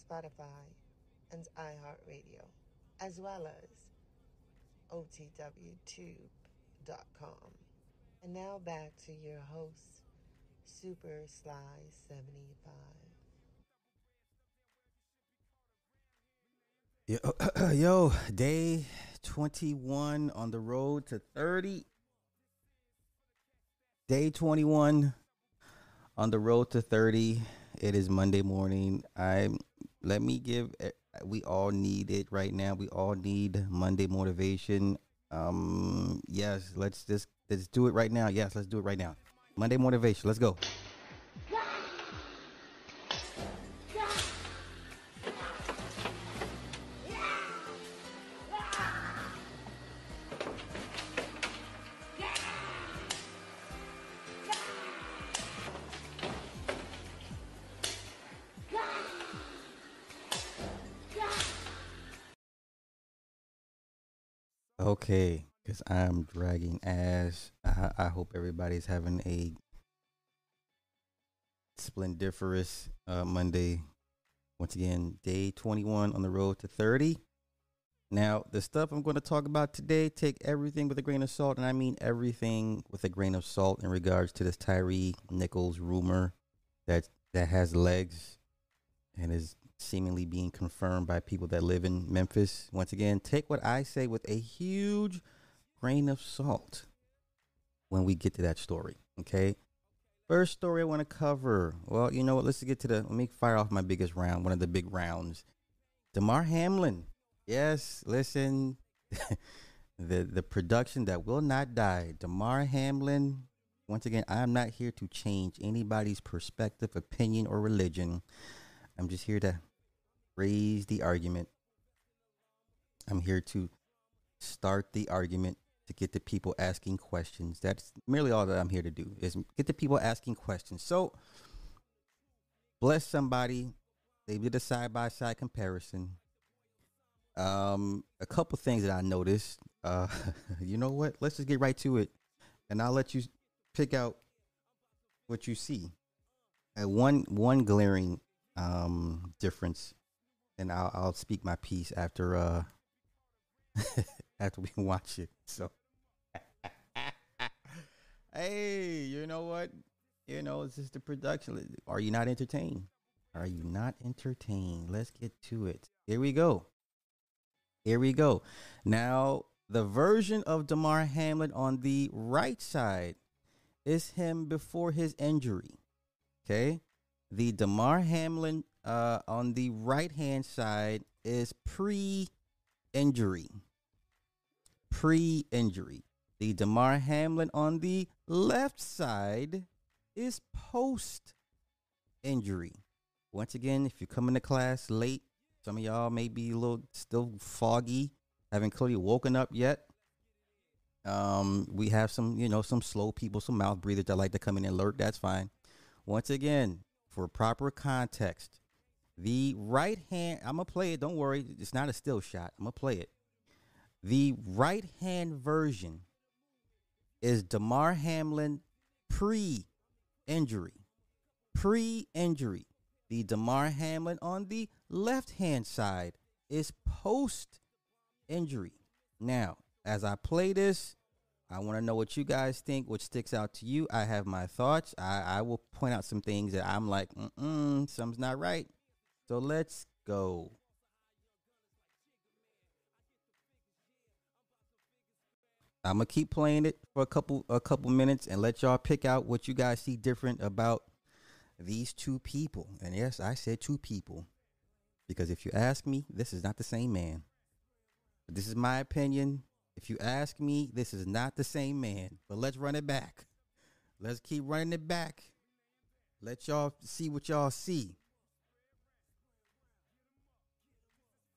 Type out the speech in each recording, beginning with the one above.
Spotify, and iHeartRadio, as well as OTWTube.com. And now back to your host, Super Sly 75. Yo, yo, day 21 on the road to 30. Day 21 on the road to 30. It is Monday morning. I let me give eh, we all need it right now. We all need Monday motivation. Um yes, let's just let's do it right now. Yes, let's do it right now. Monday motivation. Let's go. Okay, because I'm dragging ass. I, I hope everybody's having a splendiferous uh, Monday. Once again, day 21 on the road to 30. Now, the stuff I'm going to talk about today, take everything with a grain of salt, and I mean everything with a grain of salt in regards to this Tyre Nichols rumor that that has legs and is seemingly being confirmed by people that live in Memphis. Once again, take what I say with a huge grain of salt when we get to that story. Okay. First story I want to cover. Well, you know what? Let's get to the. Let me fire off my biggest round, one of the big rounds. Damar Hamlin. Yes, listen. the the production that will not die. Damar Hamlin. Once again, I am not here to change anybody's perspective, opinion, or religion. I'm just here to raise the argument. I'm here to start the argument to get the people asking questions. That's merely all that I'm here to do is get the people asking questions. So bless somebody. They did a side by side comparison. Um, a couple things that I noticed. Uh, you know what? Let's just get right to it, and I'll let you pick out what you see. And one one glaring um difference and I'll I'll speak my piece after uh after we watch it. So hey, you know what? You know, it's just the production. Are you not entertained? Are you not entertained? Let's get to it. Here we go. Here we go. Now, the version of Damar Hamlin on the right side is him before his injury. Okay. The Damar Hamlin uh, on the right hand side is pre injury. Pre injury. The Damar Hamlin on the left side is post injury. Once again, if you're coming to class late, some of y'all may be a little still foggy, haven't clearly woken up yet. Um, we have some, you know, some slow people, some mouth breathers that like to come in and alert. That's fine. Once again, for proper context, the right hand, I'm going to play it. Don't worry. It's not a still shot. I'm going to play it. The right hand version is Damar Hamlin pre injury. Pre injury. The Damar Hamlin on the left hand side is post injury. Now, as I play this, I want to know what you guys think, what sticks out to you. I have my thoughts. I, I will point out some things that I'm like, mm something's not right. So let's go. I'm gonna keep playing it for a couple a couple minutes and let y'all pick out what you guys see different about these two people. And yes, I said two people because if you ask me, this is not the same man. But this is my opinion. If you ask me, this is not the same man. But let's run it back. Let's keep running it back. Let y'all see what y'all see.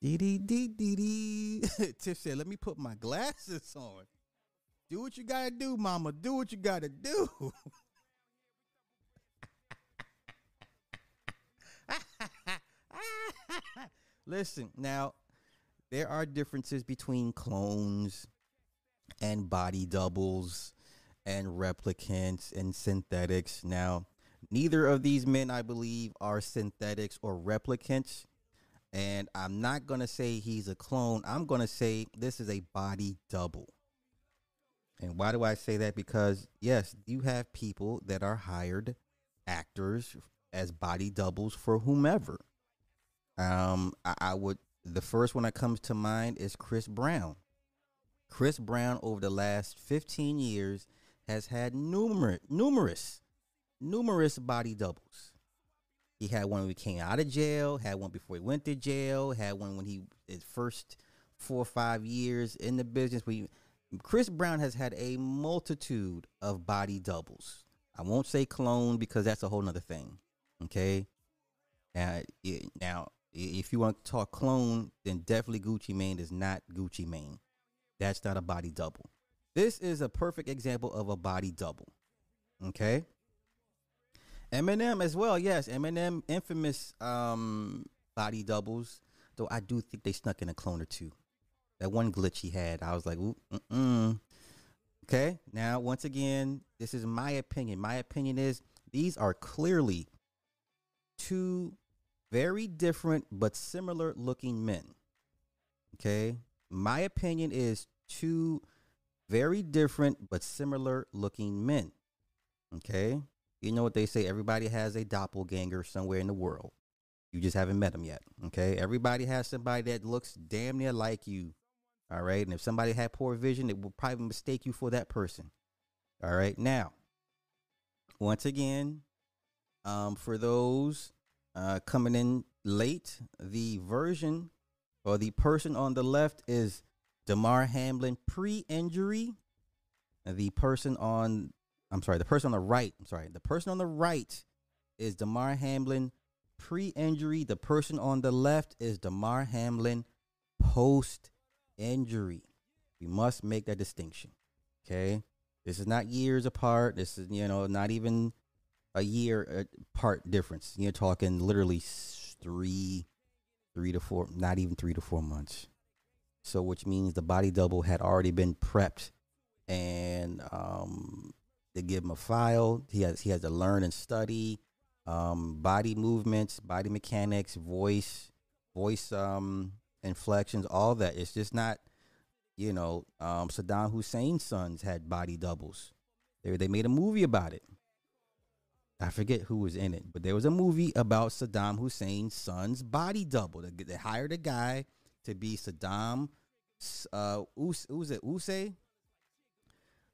Dee dee dee dee dee. Tiff said, "Let me put my glasses on. Do what you gotta do, Mama. Do what you gotta do." Listen, now there are differences between clones and body doubles and replicants and synthetics. Now, neither of these men, I believe, are synthetics or replicants. And I'm not going to say he's a clone. I'm going to say this is a body double. And why do I say that? Because, yes, you have people that are hired actors as body doubles for whomever. Um, I, I would, the first one that comes to mind is Chris Brown. Chris Brown, over the last 15 years, has had numerous, numerous, numerous body doubles. He had one when he came out of jail, had one before he went to jail, had one when he his first four or five years in the business. We Chris Brown has had a multitude of body doubles. I won't say clone because that's a whole nother thing. Okay. Uh, now, if you want to talk clone, then definitely Gucci Mane is not Gucci Mane. That's not a body double. This is a perfect example of a body double. Okay. Eminem as well. Yes, Eminem infamous um, body doubles. Though I do think they snuck in a clone or two. That one glitch he had, I was like, ooh, mm okay. Now, once again, this is my opinion. My opinion is these are clearly two very different but similar looking men. Okay. My opinion is two very different but similar looking men. Okay. You know what they say? Everybody has a doppelganger somewhere in the world. You just haven't met them yet. Okay. Everybody has somebody that looks damn near like you. All right. And if somebody had poor vision, it will probably mistake you for that person. All right. Now, once again, um, for those uh, coming in late, the version or the person on the left is Damar Hamlin pre injury. The person on I'm sorry, the person on the right, I'm sorry, the person on the right is Damar Hamlin pre-injury. The person on the left is Damar Hamlin post-injury. We must make that distinction. Okay? This is not years apart. This is, you know, not even a year apart difference. You're talking literally three, three to four, not even three to four months. So, which means the body double had already been prepped and um, they give him a file. He has he has to learn and study um, body movements, body mechanics, voice, voice um, inflections, all that. It's just not, you know, um, Saddam Hussein's sons had body doubles. They they made a movie about it. I forget who was in it, but there was a movie about Saddam Hussein's son's body double. They, they hired a guy to be Saddam. Uh, Us, was it Usay?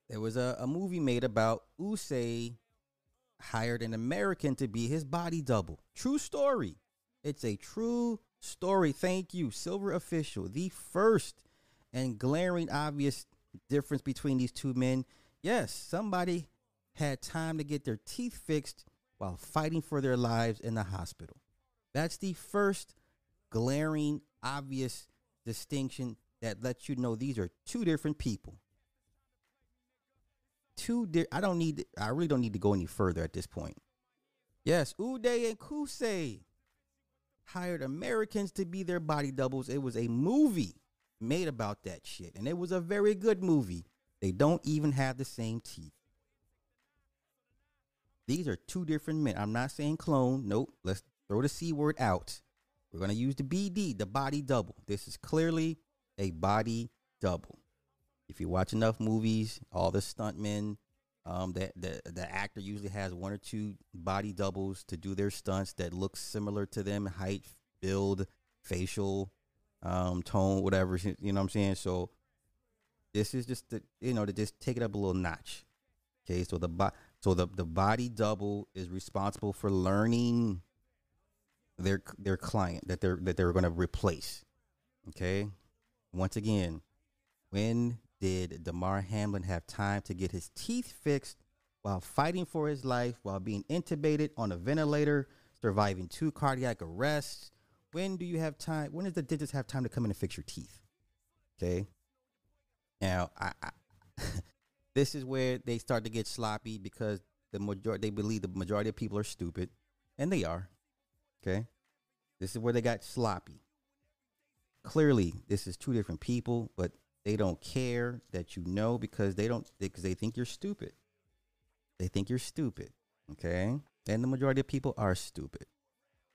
There was a, a movie made about Usay hired an American to be his body double. True story. It's a true story. Thank you, Silver Official. The first and glaring obvious difference between these two men. Yes, somebody had time to get their teeth fixed while fighting for their lives in the hospital. That's the first glaring obvious distinction that lets you know these are two different people two di- I don't need I really don't need to go any further at this point. Yes, Uday and Qusay hired Americans to be their body doubles. It was a movie made about that shit. And it was a very good movie. They don't even have the same teeth. These are two different men. I'm not saying clone. Nope. Let's throw the C word out. We're going to use the BD, the body double. This is clearly a body double if you watch enough movies, all the stuntmen, um, that the the actor usually has one or two body doubles to do their stunts that look similar to them, height, build, facial, um, tone, whatever. You know what I'm saying? So this is just the you know to just take it up a little notch. Okay, so the bo- so the the body double is responsible for learning their their client that they're that they're going to replace. Okay, once again, when did Damar Hamlin have time to get his teeth fixed while fighting for his life, while being intubated on a ventilator, surviving two cardiac arrests? When do you have time? When does the dentist have time to come in and fix your teeth? Okay. Now, I, I this is where they start to get sloppy because the majority they believe the majority of people are stupid, and they are. Okay. This is where they got sloppy. Clearly, this is two different people, but they don't care that you know because they don't because they think you're stupid. They think you're stupid. Okay? And the majority of people are stupid.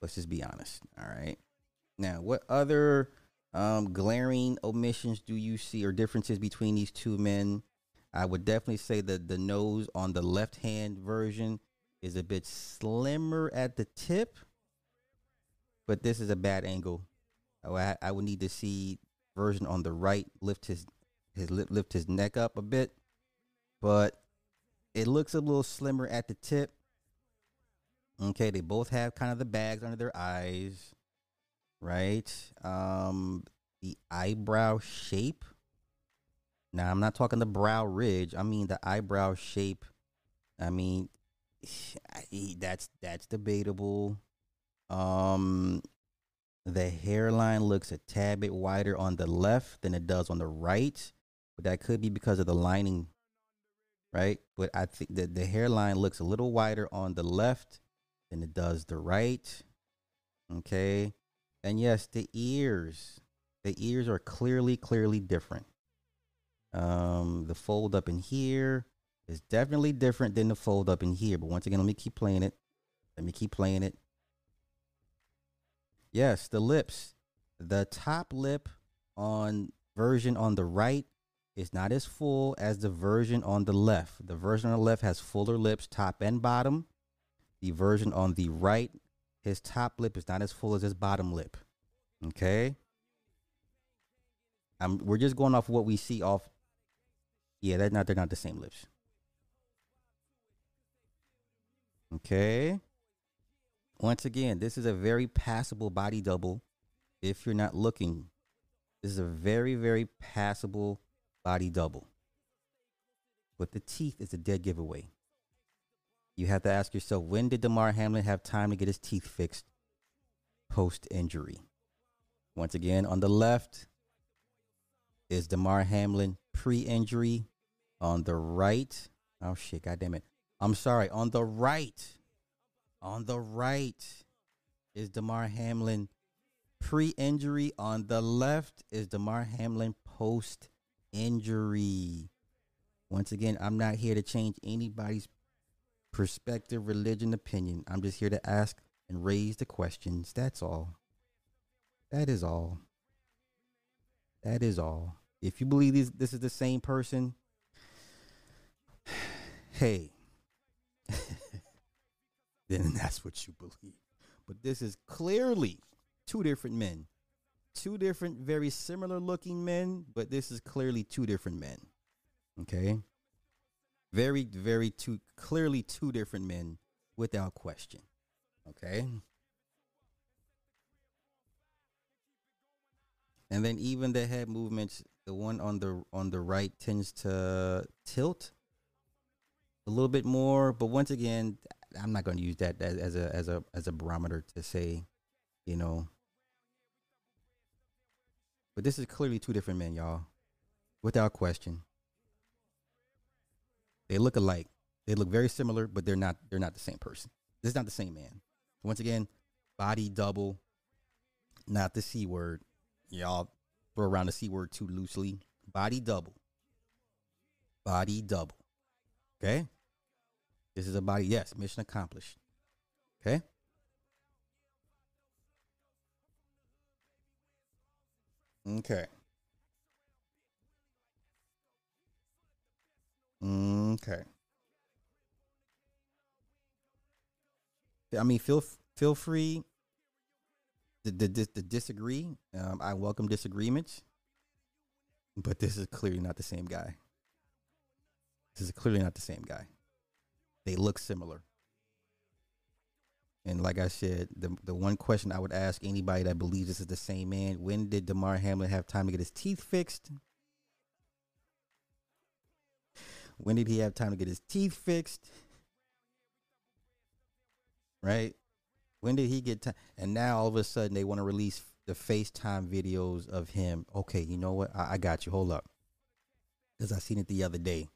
Let's just be honest. All right. Now, what other um, glaring omissions do you see or differences between these two men? I would definitely say that the nose on the left hand version is a bit slimmer at the tip, but this is a bad angle. I, I would need to see version on the right lift his his lift his neck up a bit, but it looks a little slimmer at the tip. Okay, they both have kind of the bags under their eyes, right? Um, the eyebrow shape now, I'm not talking the brow ridge. I mean the eyebrow shape. I mean, that's that's debatable. Um, the hairline looks a tad bit wider on the left than it does on the right, but that could be because of the lining, right? But I think that the hairline looks a little wider on the left than it does the right. Okay, and yes, the ears. The ears are clearly, clearly different. Um, the fold up in here is definitely different than the fold up in here. But once again, let me keep playing it. Let me keep playing it. Yes, the lips. The top lip on version on the right is not as full as the version on the left. The version on the left has fuller lips, top and bottom. The version on the right, his top lip is not as full as his bottom lip. Okay. I'm, we're just going off what we see off yeah, they're not they're not the same lips. Okay. Once again, this is a very passable body double if you're not looking. This is a very, very passable body double. But the teeth is a dead giveaway. You have to ask yourself when did Damar Hamlin have time to get his teeth fixed post injury? Once again, on the left is Damar Hamlin pre injury on the right. Oh shit, god damn it. I'm sorry. On the right. On the right is Damar Hamlin pre-injury. On the left is Damar Hamlin post-injury. Once again, I'm not here to change anybody's perspective, religion, opinion. I'm just here to ask and raise the questions. That's all. That is all. That is all. If you believe this is the same person, hey, then that's what you believe. But this is clearly two different men. Two different, very similar looking men, but this is clearly two different men. Okay? Very, very two clearly two different men without question. Okay? And then even the head movements, the one on the on the right tends to tilt a little bit more. But once again, I'm not going to use that as, as a as a as a barometer to say, you know. But this is clearly two different men, y'all, without question. They look alike. They look very similar, but they're not. They're not the same person. This is not the same man. Once again, body double, not the c word. Y'all throw around the c word too loosely. Body double. Body double. Okay? This is a body. Yes, mission accomplished. Okay? Okay. Okay. I mean, feel feel free the, the, the disagree. Um, I welcome disagreements, but this is clearly not the same guy. This is clearly not the same guy. They look similar. And like I said, the the one question I would ask anybody that believes this is the same man: When did Damar Hamlin have time to get his teeth fixed? When did he have time to get his teeth fixed? Right? When did he get time? And now all of a sudden they want to release the FaceTime videos of him. Okay, you know what? I, I got you. Hold up. Because I seen it the other day.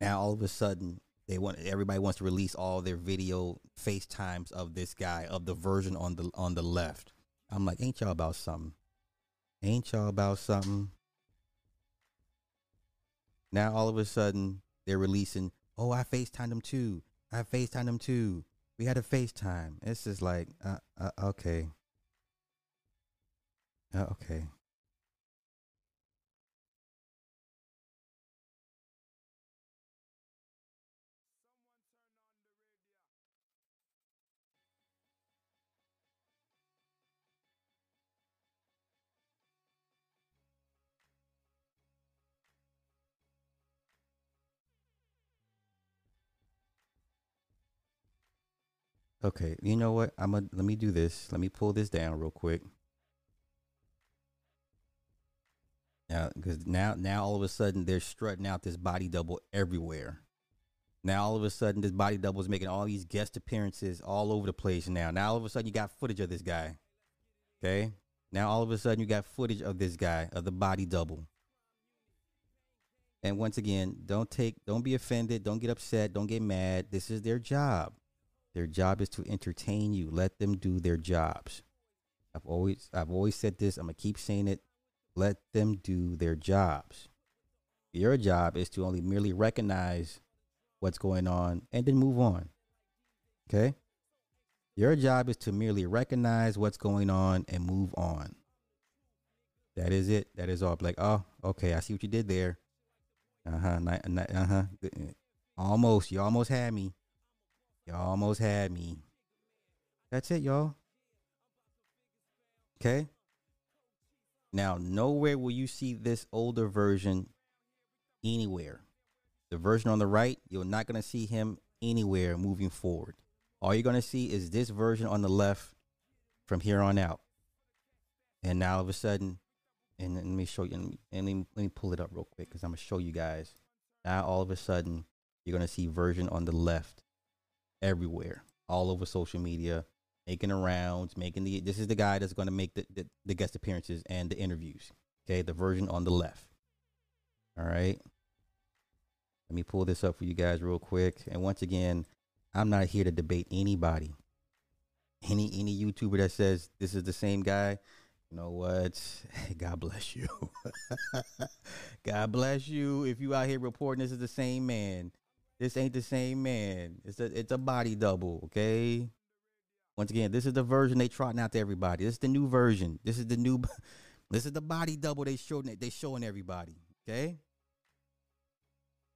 Now all of a sudden they want everybody wants to release all their video FaceTimes of this guy, of the version on the on the left. I'm like, ain't y'all about something? Ain't y'all about something? Now all of a sudden they're releasing, oh, I FaceTimed him too. I FaceTimed him too. We had a FaceTime. It's just like, uh, uh, okay. Uh, okay. Okay, you know what? I'm gonna let me do this. Let me pull this down real quick. Now, because now, now all of a sudden they're strutting out this body double everywhere. Now all of a sudden this body double is making all these guest appearances all over the place. Now, now all of a sudden you got footage of this guy. Okay. Now all of a sudden you got footage of this guy of the body double. And once again, don't take, don't be offended, don't get upset, don't get mad. This is their job. Their job is to entertain you. Let them do their jobs. I've always I've always said this. I'm gonna keep saying it. Let them do their jobs. Your job is to only merely recognize what's going on and then move on. Okay? Your job is to merely recognize what's going on and move on. That is it. That is all. Like, oh, okay, I see what you did there. Uh huh. Uh huh. Almost. You almost had me. Y'all almost had me. That's it, y'all. Okay. Now, nowhere will you see this older version anywhere. The version on the right, you're not going to see him anywhere moving forward. All you're going to see is this version on the left from here on out. And now all of a sudden, and let me show you, and let me, let me pull it up real quick because I'm going to show you guys. Now, all of a sudden, you're going to see version on the left everywhere, all over social media, making the rounds, making the. This is the guy that's going to make the, the, the guest appearances and the interviews. Okay, the version on the left. All right. Let me pull this up for you guys real quick. And once again, I'm not here to debate anybody. Any any YouTuber that says this is the same guy, you know what? God bless you. God bless you. If you out here reporting this is the same man, this ain't the same man. It's a it's a body double, okay? Once again, this is the version they trotting out to everybody. This is the new version. This is the new this is the body double they showing they showing everybody, okay?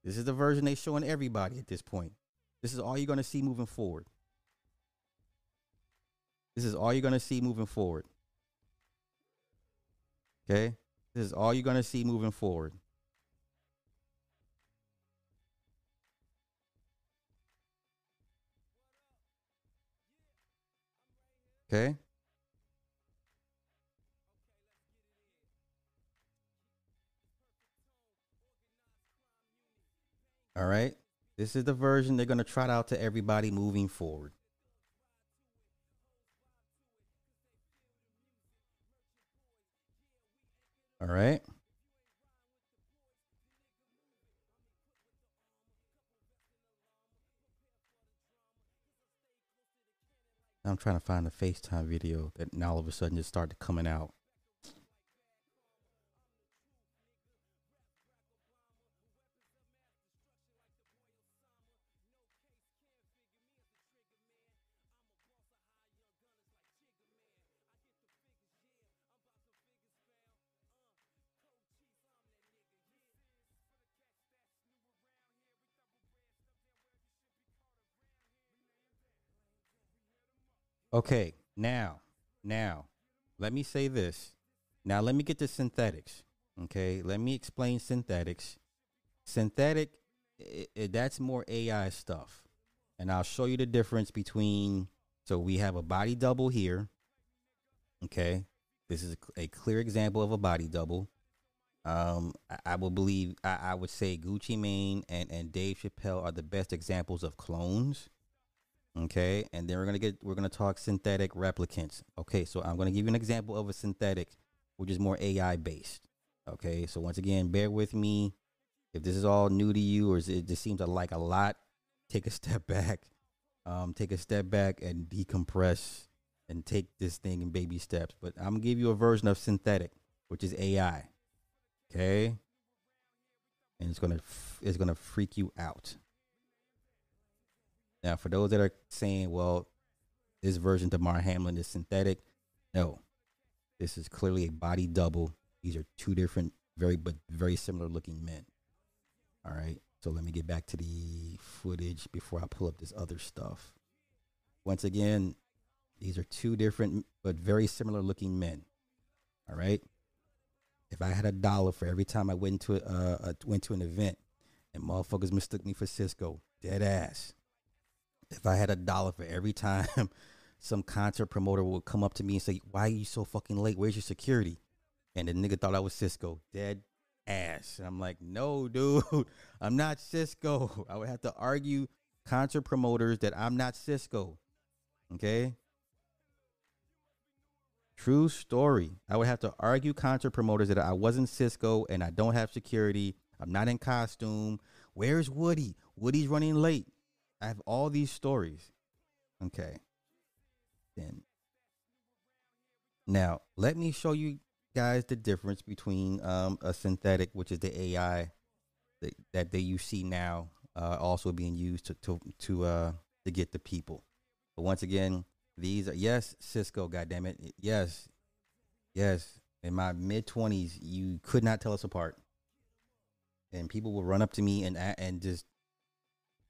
This is the version they showing everybody at this point. This is all you're gonna see moving forward. This is all you're gonna see moving forward. Okay? This is all you're gonna see moving forward. Okay. All right. This is the version they're going to trot out to everybody moving forward. All right. I'm trying to find the FaceTime video that now all of a sudden just started coming out. Okay, now, now, let me say this. Now, let me get to synthetics. Okay, let me explain synthetics. Synthetic, i i that's more AI stuff. And I'll show you the difference between. So we have a body double here. Okay, this is a, a clear example of a body double. Um, I, I will believe I, I would say Gucci Mane and and Dave Chappelle are the best examples of clones. Okay, and then we're gonna get we're gonna talk synthetic replicants. Okay, so I'm gonna give you an example of a synthetic, which is more AI based. Okay, so once again, bear with me. If this is all new to you or it just seems like a lot, take a step back. Um, take a step back and decompress and take this thing in baby steps. But I'm gonna give you a version of synthetic, which is AI. Okay. And it's gonna it's gonna freak you out. Now, for those that are saying, "Well, this version of Mar Hamlin is synthetic," no, this is clearly a body double. These are two different, very but very similar looking men. All right. So let me get back to the footage before I pull up this other stuff. Once again, these are two different but very similar looking men. All right. If I had a dollar for every time I went to uh, uh went to an event and motherfuckers mistook me for Sisqo, dead ass. If I had a dollar for every time some concert promoter would come up to me and say, "Why are you so fucking late? Where's your security?" and the nigga thought I was Sisqo, dead ass. And I'm like, "No, dude, I'm not Sisqo." I would have to argue concert promoters that I'm not Sisqo. Okay? True story. I would have to argue concert promoters that I wasn't Sisqo and I don't have security. I'm not in costume. Where's Woody? Woody's running late. I have all these stories. Okay. Then now let me show you guys the difference between um, a synthetic, which is the AI that, that they you see now, uh, also being used to to to uh, to get the people. But once again, these are yes, Sisqo. Goddamn it, yes, yes. In my mid twenties, you could not tell us apart, and people will run up to me and and just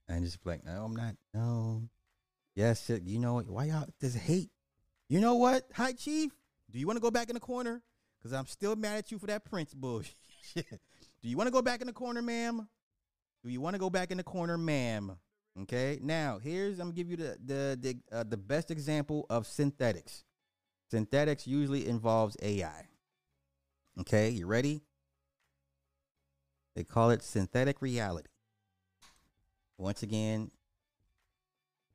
and just like, no, I'm not. No, yes, you know why y'all this hate. You know what? Hi, Chief. Do you want to go back in the corner? Cause I'm still mad at you for that Prince bullshit. Do you want to go back in the corner, ma'am? Do you want to go back in the corner, ma'am? Okay. Now, here's I'm gonna give you the the the, uh, the best example of synthetics. Synthetics usually involves AI. Okay, you ready? They call it synthetic reality. Once again,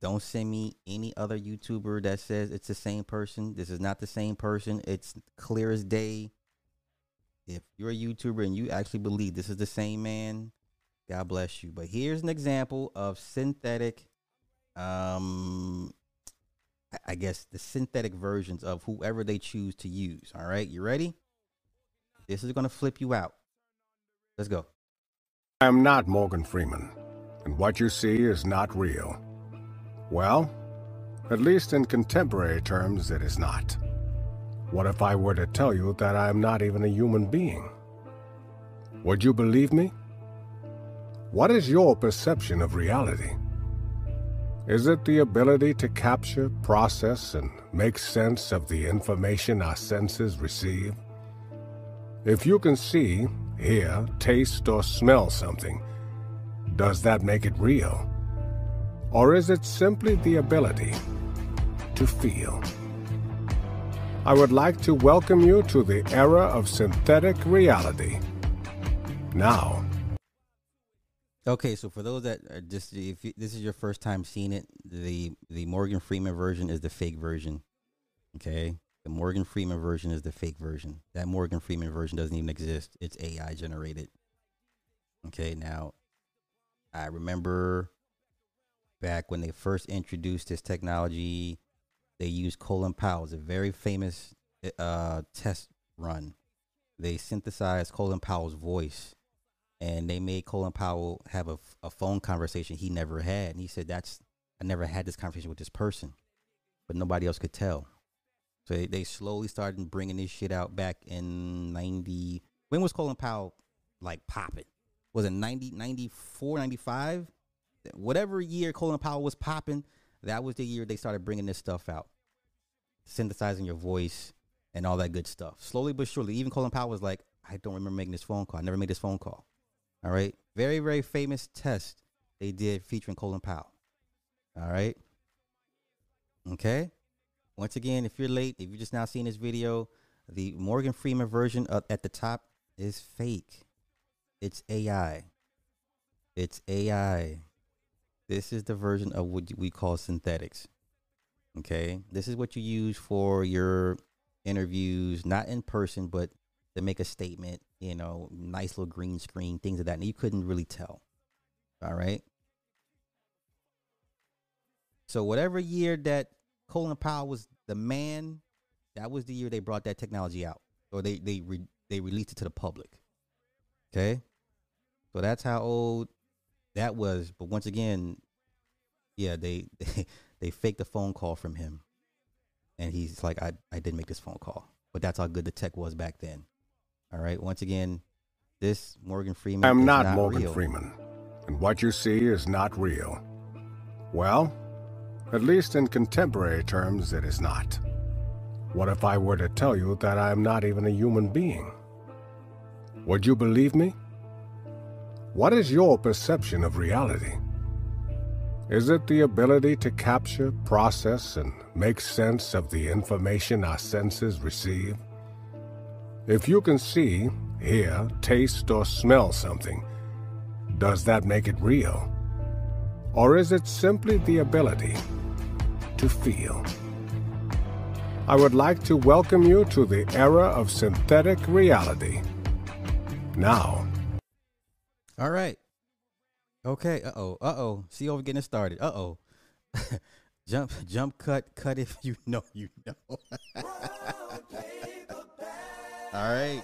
don't send me any other YouTuber that says it's the same person. This is not the same person. It's clear as day. If you're a YouTuber and you actually believe this is the same man, God bless you. But here's an example of synthetic, um, I guess the synthetic versions of whoever they choose to use. All right, you ready? This is going to flip you out. Let's go. I am not Morgan Freeman, and what you see is not real. Well, at least in contemporary terms, it is not. What if I were to tell you that I am not even a human being? Would you believe me? What is your perception of reality? Is it the ability to capture, process, and make sense of the information our senses receive? If you can see, hear, taste, or smell something, does that make it real? Or is it simply the ability to feel? I would like to welcome you to the era of synthetic reality. Now, Okay, so for those that are just if you, this is your first time seeing it, the the Morgan Freeman version is the fake version. Okay, the Morgan Freeman version is the fake version. That Morgan Freeman version doesn't even exist. It's AI generated. Okay, now I remember back when they first introduced this technology, they used Colin Powell's a very famous uh, test run. They synthesized Colin Powell's voice and they made Colin Powell have a, a phone conversation he never had. And he said, That's, I never had this conversation with this person, but nobody else could tell. So they, they slowly started bringing this shit out back in 90. When was Colin Powell like popping? Was it 90, 94, 95? whatever year Colin Powell was popping, that was the year they started bringing this stuff out, synthesizing your voice, and all that good stuff. Slowly but surely, even Colin Powell was like, I don't remember making this phone call. I never made this phone call. All right. Very, very famous test they did featuring Colin Powell. All right. Okay. Once again, if you're late, if you're just now seeing this video, the Morgan Freeman version of, at the top is fake. It's AI. It's AI. This is the version of what we call synthetics. Okay. This is what you use for your interviews, not in person, but to make a statement, you know, nice little green screen, things of that. And you couldn't really tell. All right. So whatever year that Colin Powell was the man, that was the year they brought that technology out, or they they re, they released it to the public. Okay, so that's how old that was. But once again, yeah, they they, they faked a phone call from him, and he's like, I I didn't make this phone call, but that's how good the tech was back then. All right, once again, this Morgan Freeman. I'm not, not Morgan real. Freeman, and what you see is not real. Well, at least in contemporary terms, it is not. What if I were to tell you that I am not even a human being? Would you believe me? What is your perception of reality? Is it the ability to capture, process, and make sense of the information our senses receive? If you can see, hear, taste, or smell something, does that make it real? Or is it simply the ability to feel? I would like to welcome you to the era of synthetic reality. Now, All right. Okay. Uh oh. Uh oh. See over getting started. Uh oh. jump, jump, cut, cut. If you know, you know. All right.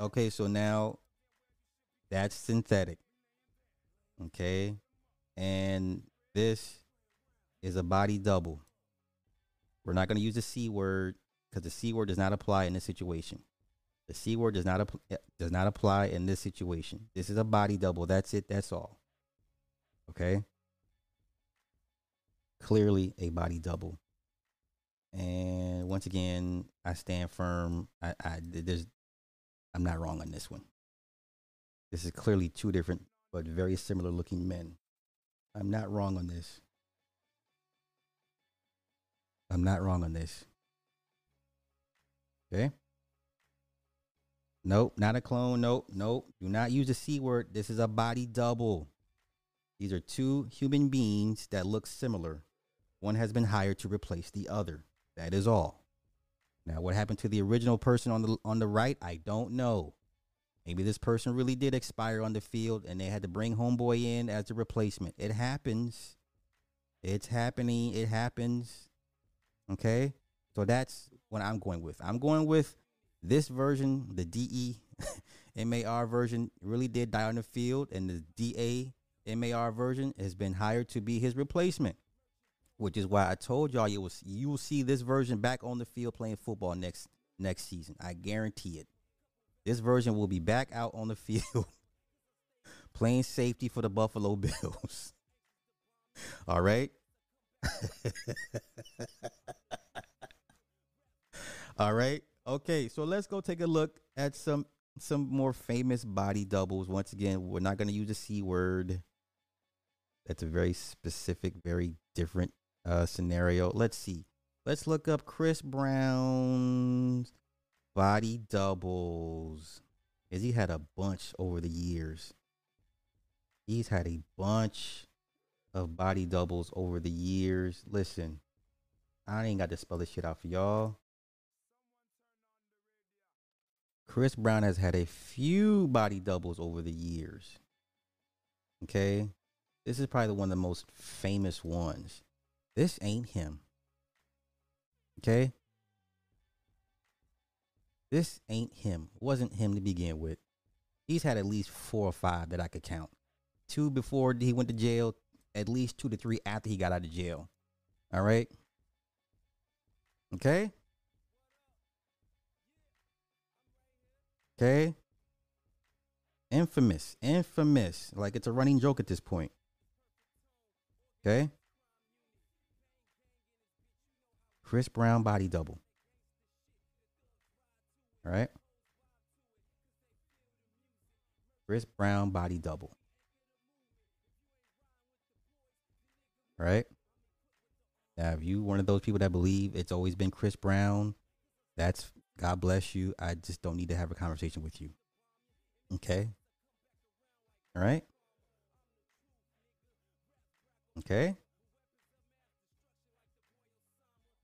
Okay. So now that's synthetic. Okay. And this is a body double. We're not going to use the C word because the C word does not apply in this situation. The C word does not app- eh, does not apply in this situation. This is a body double. That's it. That's all. Okay. Clearly a body double. And once again, I stand firm. I, I there's I'm not wrong on this one. This is clearly two different but very similar looking men. I'm not wrong on this. I'm not wrong on this. Okay. Nope, not a clone. Nope, nope. Do not use the C word. This is a body double. These are two human beings that look similar. One has been hired to replace the other. That is all. Now, what happened to the original person on the on the right? I don't know. Maybe this person really did expire on the field and they had to bring homeboy in as a replacement. It happens. It's happening. It happens. Okay? So that's what I'm going with. I'm going with this version, the DE MAR version, really did die on the field, and the DA MAR version has been hired to be his replacement. Which is why I told y'all you will you will see this version back on the field playing football next next season. I guarantee it. This version will be back out on the field playing safety for the Buffalo Bills. All right. All right. Okay, so let's go take a look at some some more famous body doubles. Once again, we're not going to use the C word. That's a very specific, very different uh, scenario. Let's see. Let's look up Chris Brown's body doubles. Cause he had a bunch over the years. He's had a bunch of body doubles over the years. Listen, I ain't got to spell this shit out for y'all. Chris Brown has had a few body doubles over the years. Okay. This is probably one of the most famous ones. This ain't him. Okay. This ain't him. Wasn't him to begin with. He's had at least four or five that I could count. Two before he went to jail, at least two to three after he got out of jail. All right. Okay. Okay. Infamous. Infamous. Like it's a running joke at this point. Okay. Chris Brown body double. All right. Chris Brown body double. All right. Now, if you one of those people that believe it's always been Chris Brown, that's God bless you. I just don't need to have a conversation with you. Okay. All right. Okay.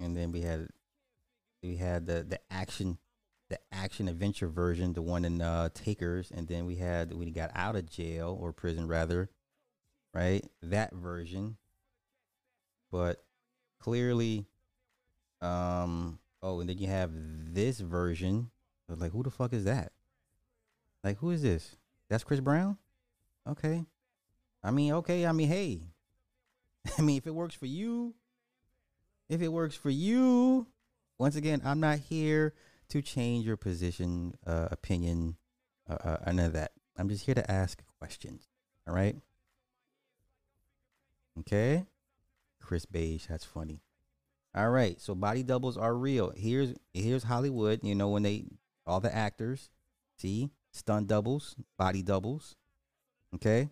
And then we had we had the the action the action adventure version, the one in uh Takers, and then we had he got out of jail or prison rather, right? That version. But clearly um oh and then you have this version. Like who the fuck is that? Like who is this? That's Chris Brown? Okay. I mean, okay, I mean, hey. I mean, if it works for you, if it works for you, once again, I'm not here to change your position, uh, opinion, uh, uh, none of that. I'm just here to ask questions. All right. Okay. Chris Beige, that's funny. All right. So body doubles are real. Here's here's Hollywood. You know when they all the actors see stunt doubles, body doubles. Okay.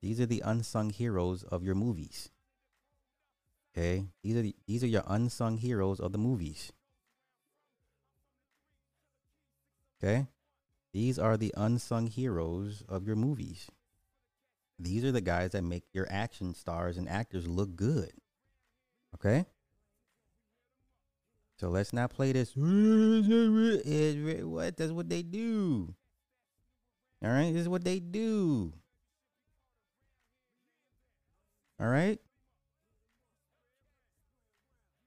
These are the unsung heroes of your movies. Okay, these are the, these are your unsung heroes of the movies. Okay, these are the unsung heroes of your movies. These are the guys that make your action stars and actors look good. Okay. So let's not play this. What? That's what they do. All right. This is what they do. All right.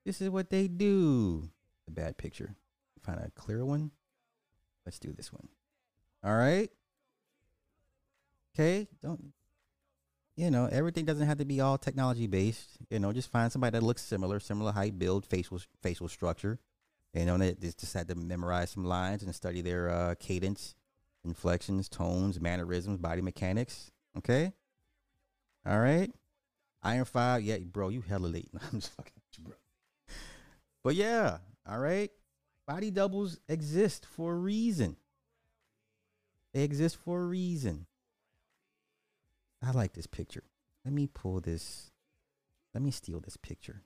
This is what they do. A bad picture. Find a clear one. Let's do this one. All right. Okay. Don't. You know, everything doesn't have to be all technology based. You know, just find somebody that looks similar, similar height, build, facial facial structure. You know, they just had to memorize some lines and study their uh, cadence, inflections, tones, mannerisms, body mechanics. Okay. All right. Iron Five, yeah, bro, you hella late. I'm just fucking with you, bro. But yeah, all right. Body doubles exist for a reason. They exist for a reason. I like this picture. Let me pull this. Let me steal this picture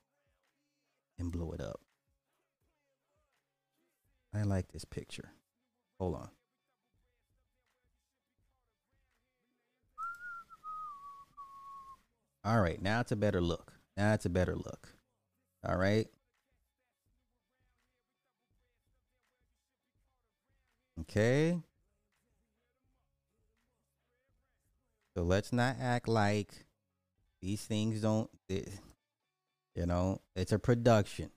and blow it up. I like this picture. Hold on. All right, now it's a better look. Now it's a better look. All right. Okay. So let's not act like these things don't, it, you know, it's a production.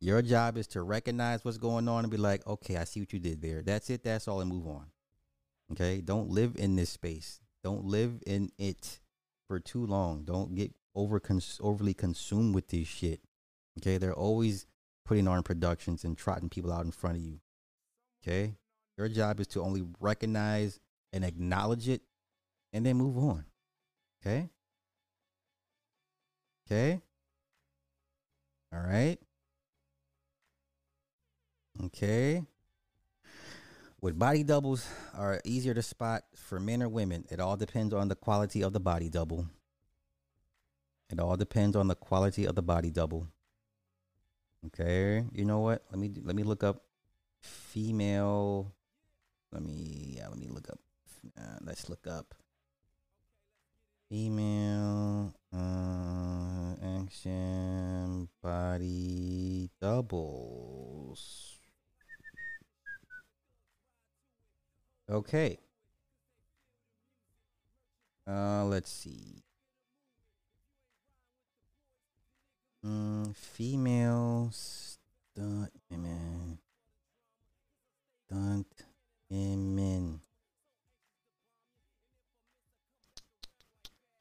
Your job is to recognize what's going on and be like, okay, I see what you did there. That's it. That's all, and move on. Okay. Don't live in this space. Don't live in it for too long. Don't get over cons- overly consumed with this shit. Okay. They're always putting on productions and trotting people out in front of you. Okay. Your job is to only recognize and acknowledge it and then move on. Okay? Okay? All right? Okay. With body doubles are easier to spot for men or women. It all depends on the quality of the body double. It all depends on the quality of the body double. Okay, you know what? Let me let me look up female let me yeah, let me look up. Uh, let's look up female uh, action body doubles. Okay. Uh, let's see. Mm, female stunt women.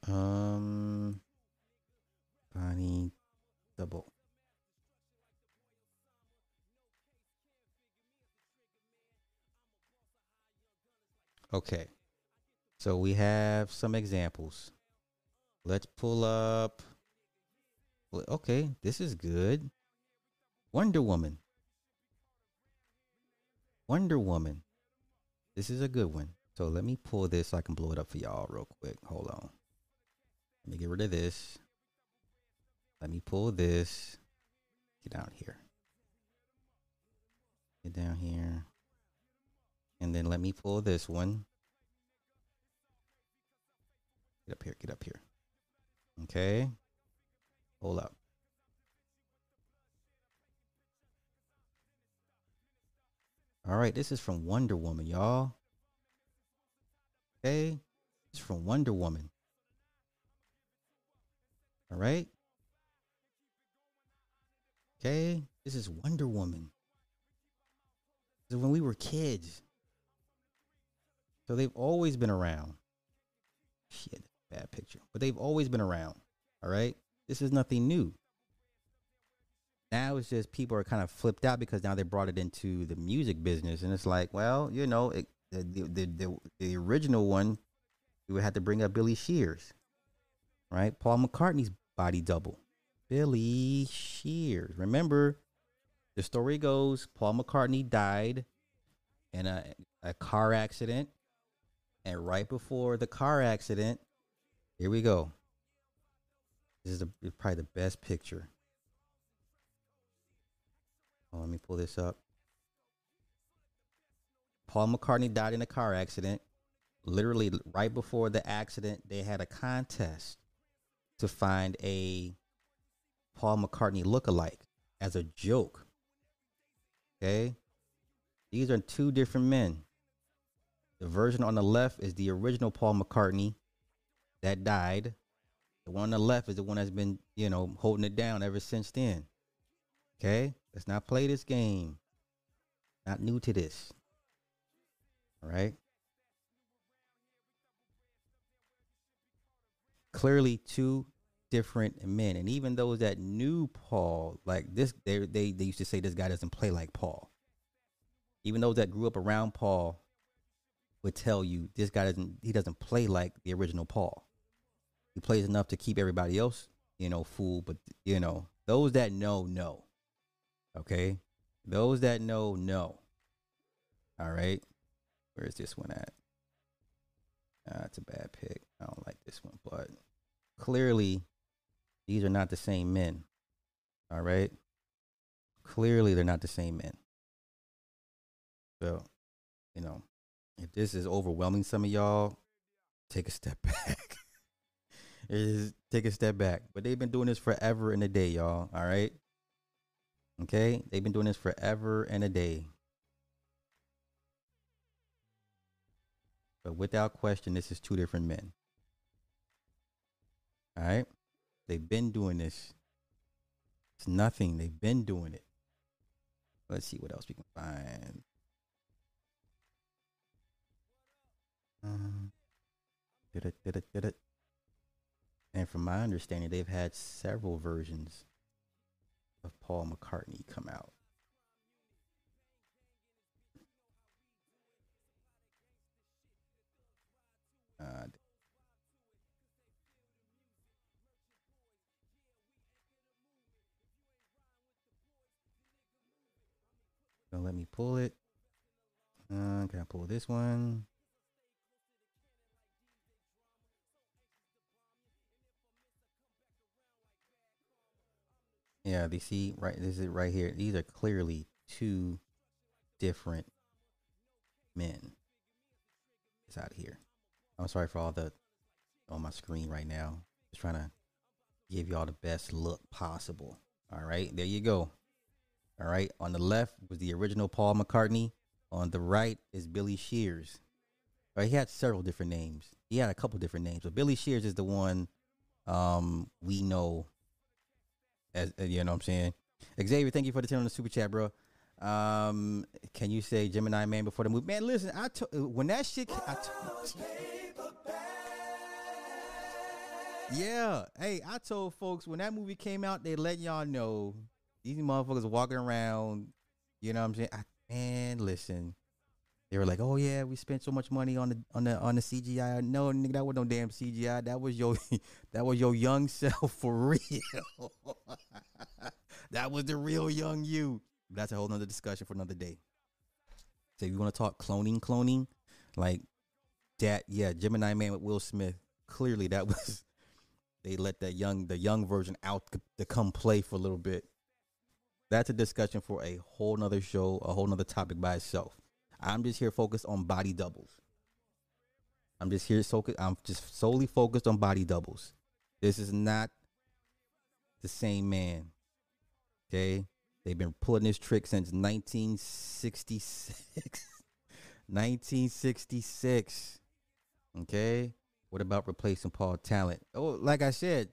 Um, body double. Okay. So we have some examples. Let's pull up. Okay, this is good. Wonder Woman. Wonder Woman. This is a good one. So let me pull this so I can blow it up for y'all real quick. Hold on. Let me get rid of this. Let me pull this. Get out here. Get down here. And then let me pull this one. Get up here. Get up here. Okay. Hold up. All right, this is from Wonder Woman, y'all. Okay, it's from Wonder Woman. All right. Okay, this is Wonder Woman. So when we were kids, so they've always been around. Shit, bad picture, but they've always been around. All right, this is nothing new. Now it's just people are kind of flipped out because now they brought it into the music business, and it's like, well, you know, it, the, the the the original one, we would have to bring up Billy Shears, right? Paul McCartney's body double, Billy Shears. Remember, the story goes Paul McCartney died in a a car accident, and right before the car accident, here we go. This is probably the best picture. Oh, let me pull this up. Paul McCartney died in a car accident. Literally, right before the accident, they had a contest to find a Paul McCartney look-alike as a joke. Okay? These are two different men. The version on the left is the original Paul McCartney that died. The one on the left is the one that's been, you know, holding it down ever since then. Okay? Let's not play this game. Not new to this. All right. Clearly, two different men, and even those that knew Paul, like this, they they they used to say this guy doesn't play like Paul. Even those that grew up around Paul would tell you this guy doesn't he doesn't play like the original Paul. He plays enough to keep everybody else, you know, fooled, but you know, those that know know. Okay? Those that know know. All right? Where's this one at? Uh, it's a bad pick. I don't like this one, but clearly these are not the same men. All right? Clearly they're not the same men. So, you know, if this is overwhelming some of y'all, take a step back. is take a step back. But they've been doing this forever and a day, y'all. All right. Okay? They've been doing this forever and a day. But without question, this is two different men. All right? They've been doing this. It's nothing. They've been doing it. Let's see what else we can find. Um, did it, did it, did it. And from my understanding, they've had several versions of Paul McCartney come out. Uh, so let me pull it. Uh, can I pull this one? Yeah, they see right. This is right here. These are clearly two different men. It's out of here. I'm sorry for all the on my screen right now. Just trying to give y'all the best look possible. All right, there you go. All right, on the left was the original Paul McCartney. On the right is Billy Shears. Right, he had several different names. He had a couple different names, but Billy Shears is the one um, we know as uh, you know what I'm saying. Xavier, thank you for the 10 on the super chat, bro. Um, can you say Gemini Man before the movie? Man, listen, I to, when that shit, I told, yeah, hey, I told folks when that movie came out, they let y'all know these motherfuckers walking around. You know what I'm saying? I, man, listen, they were like, "Oh yeah, we spent so much money on the on the on the CGI." No, nigga, that was no damn CGI. That was your that was your young self for real. that was the real young you. That's a whole nother discussion for another day. So if you want to talk cloning, cloning, like that, yeah, Gemini Man with Will Smith. Clearly, that was they let that young the young version out to come play for a little bit. That's a discussion for a whole nother show, a whole nother topic by itself. I'm just here focused on body doubles. I'm just here so I'm just solely focused on body doubles. This is not the same man. Okay? They've been pulling this trick since 1966. 1966. Okay? What about replacing Paul Talent? Oh, like I said,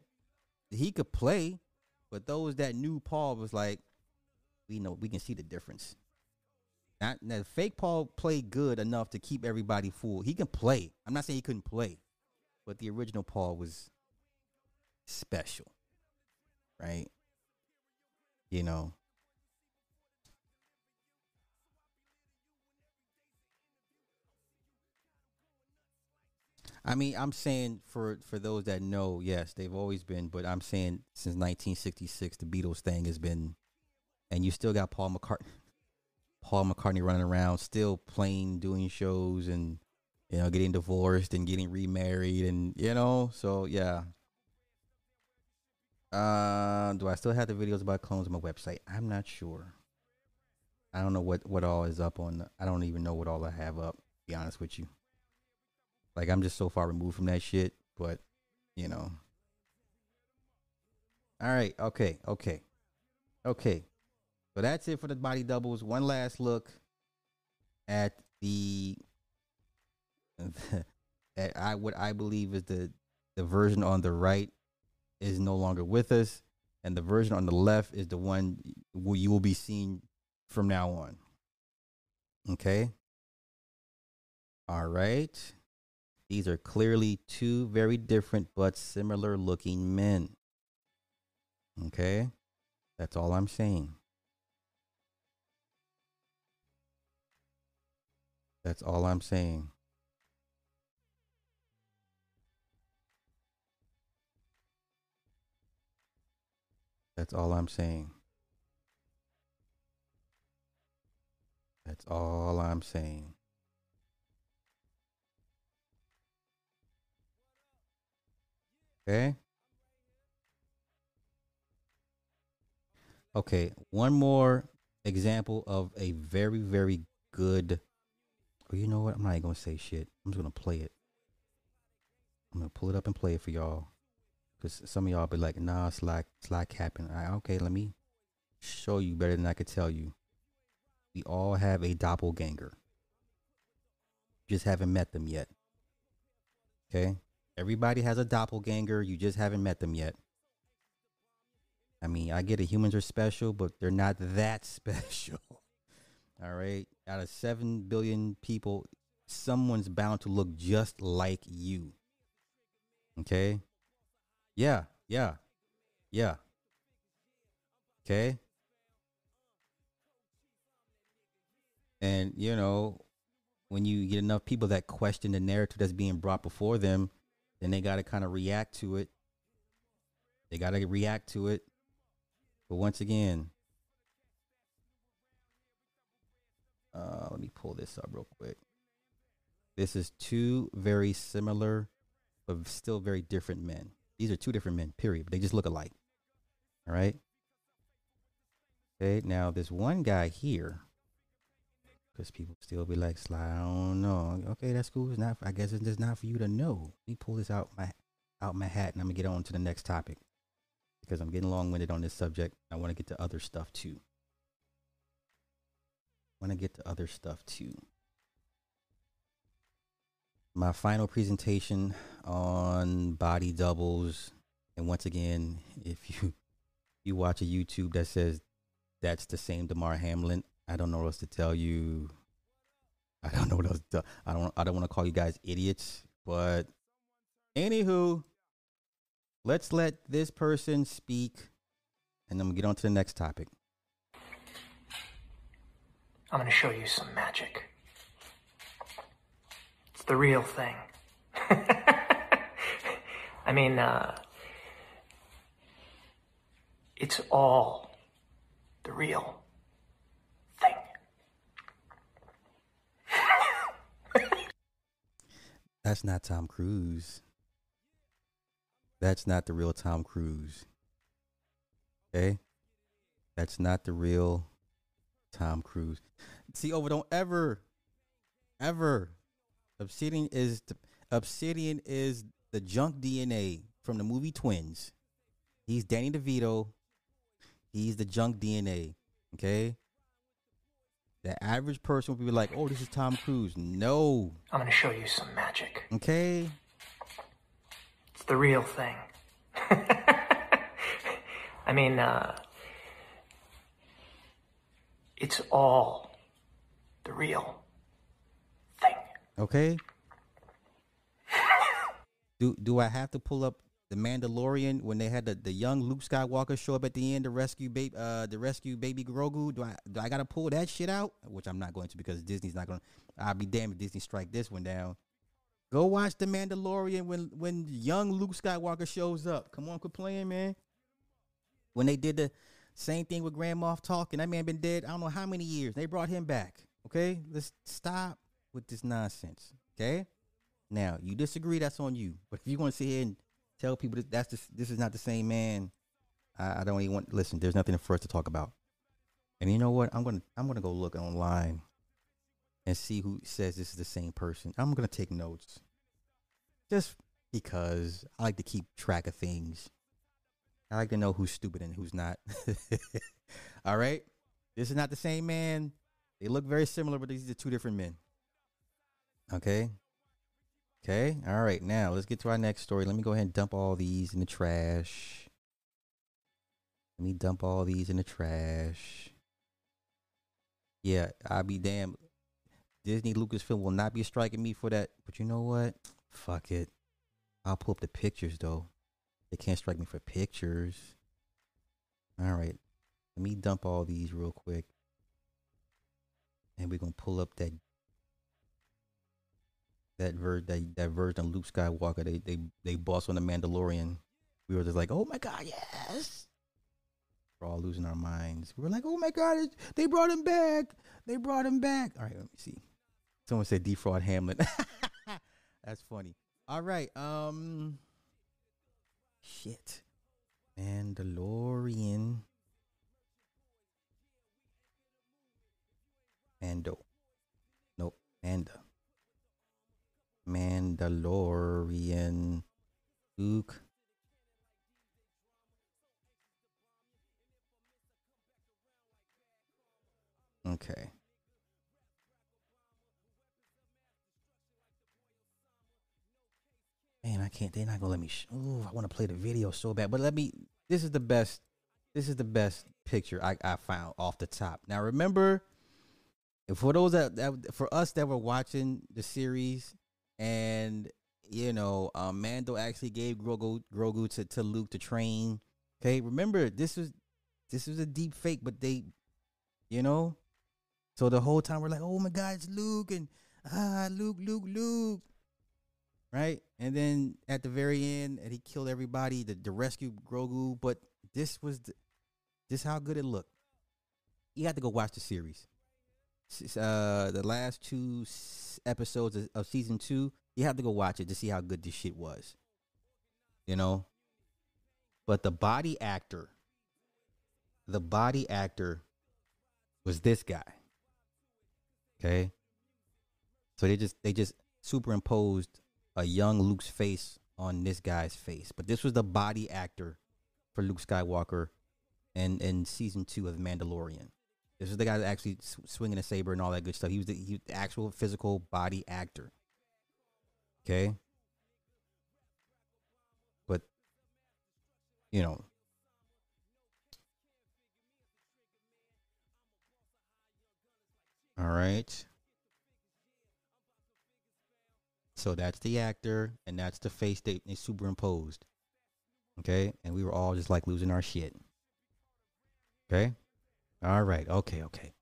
he could play, but those that knew Paul was like, we know we can see the difference. Not that fake Paul played good enough to keep everybody fooled. He can play. I'm not saying he couldn't play, but the original Paul was special, right? You know, I mean, I'm saying for for those that know, yes, they've always been, but I'm saying since 1966, the Beatles thing has been, and you still got Paul McCartney, Paul McCartney running around, still playing, doing shows, and you know, getting divorced and getting remarried, and you know, so yeah. Uh, do I still have the videos about clones on my website? I'm not sure. I don't know what what all is up on. I don't even know what all I have up. be honest with you. Like I'm just so far removed from that shit, but you know. All right, okay, okay. Okay. So that's it for the body doubles. One last look at the at I what I believe is the the version on the right is no longer with us, and the version on the left is the one where you will be seeing from now on. Okay. All right. These are clearly two very different but similar looking men. Okay? That's all I'm saying. That's all I'm saying. That's all I'm saying. That's all I'm saying. Okay. Okay, one more example of a very, very good. Oh, you know what? I'm not even gonna say shit. I'm just gonna play it. I'm gonna pull it up and play it for y'all. Cause some of y'all be like, nah, it's like capping. Right, okay, let me show you better than I could tell you. We all have a doppelganger. Just haven't met them yet. Okay? Everybody has a doppelganger. You just haven't met them yet. I mean, I get it. Humans are special, but they're not that special. All right. Out of 7 billion people, someone's bound to look just like you. Okay. Yeah. Yeah. Yeah. Okay. And, you know, when you get enough people that question the narrative that's being brought before them, then they got to kind of react to it. They got to react to it. But once again, uh, let me pull this up real quick. This is two very similar, but still very different men. These are two different men, period. They just look alike. All right. Okay. Now, this one guy here because people still be like, Sly, I don't know. Okay, that's cool. It's not. I guess it's just not for you to know. Let me pull this out my out my hat, and I'm gonna get on to the next topic because I'm getting long winded on this subject. I want to get to other stuff too. Want to get to other stuff too. My final presentation on body doubles, and once again, if you you watch a YouTube that says that's the same Damar Hamlin, I don't know what else to tell you. I don't know what else. To, I don't. I don't want to call you guys idiots, but anywho, let's let this person speak, and then we'll get on to the next topic. I'm going to show you some magic. It's the real thing. I mean, uh, it's all the real That's not Tom Cruise. That's not the real Tom Cruise. Okay? That's not the real Tom Cruise. See, over don't ever, ever. Obsidian is the, Obsidian is the junk DNA from the movie Twins. He's Danny DeVito. He's the junk DNA. Okay. The average person would be like, "Oh, this is Tom Cruise." No. I'm gonna show you some magic. Okay. It's the real thing. I mean, uh, it's all the real thing. Okay. do do I have to pull up the Mandalorian when they had the, the young Luke Skywalker show up at the end to rescue baby uh the rescue baby Grogu? Do I do I gotta pull that shit out? Which I'm not going to because Disney's not gonna. I'll be damned if Disney strike this one down. Go watch the Mandalorian when when young Luke Skywalker shows up. Come on, quit playing, man. When they did the same thing with Grand Moff Tarkin, that man been dead. I don't know how many years. They brought him back. Okay, let's stop with this nonsense. Okay, now you disagree, that's on you. But if you want to sit here and tell people that that's just, this is not the same man, I, I don't even want. Listen, there's nothing for us to talk about. And you know what? I'm gonna I'm gonna go look online and see who says this is the same person. I'm gonna take notes, just because I like to keep track of things. I like to know who's stupid and who's not. All right, this is not the same man. They look very similar, but these are two different men. Okay. Okay. All right. Now let's get to our next story. Let me go ahead and dump all these in the trash. Let me dump all these in the trash. Yeah, I'll be damned. Disney Lucasfilm will not be striking me for that. But you know what? Fuck it. I'll pull up the pictures though. They can't strike me for pictures. All right. Let me dump all these real quick. And we're gonna pull up that that ver that, that version of Luke Skywalker they they they boss on the Mandalorian. We were just like, oh my god, yes. We're all losing our minds. We were like, oh my god, they brought him back. They brought him back. All right, let me see. Someone said defraud Hamlet. That's funny. All right. Um. Shit. Mandalorian. Mando. Nope. Manda. Mandalorian. Luke. Okay. Man, I can't. They're not gonna let me. Sh- I want to play the video so bad. But let me. This is the best. This is the best picture I, I found off the top. Now remember, for those that, that for us that were watching the series, and you know, um, Mando actually gave Grogu Grogu to, to Luke to train. Okay, remember this was this was a deep fake, but they, you know, so the whole time we're like, oh my God, it's Luke and ah Luke, Luke, Luke, right? And then at the very end, and he killed everybody. The the rescue Grogu, but this was the, this how good it looked. You have to go watch the series. Uh, the last two episodes of, season two, you have to go watch it to see how good this shit was. You know, but the body actor, the body actor, was this guy. Okay. So they just they just superimposed a young Luke's face on this guy's face, but this was the body actor for Luke Skywalker, in in season two of Mandalorian. This is the guy that actually swinging a saber and all that good stuff. He was the, he was the actual physical body actor. Okay. But you know, all right. So that's the actor, and that's the face they, they superimposed. Okay, and we were all just like losing our shit. Okay, all right, okay, okay.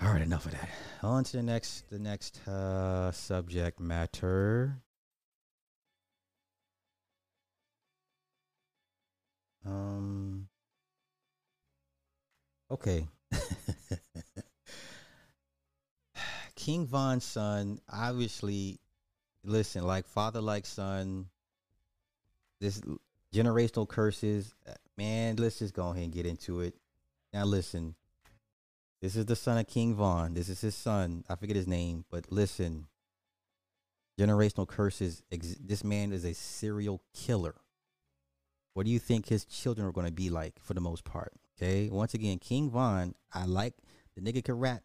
All right, enough of that. On to the next, the next uh, subject matter. Um. Okay. King Von's son, obviously, listen, like father, like son. This generational curses, uh, man. Let's just go ahead and get into it. Now, listen. This is the son of King Von. This is his son. I forget his name, but listen. Generational curses. Ex- this man is a serial killer. What do you think his children are going to be like for the most part? Okay. Once again, King Von, I like the nigga can rap.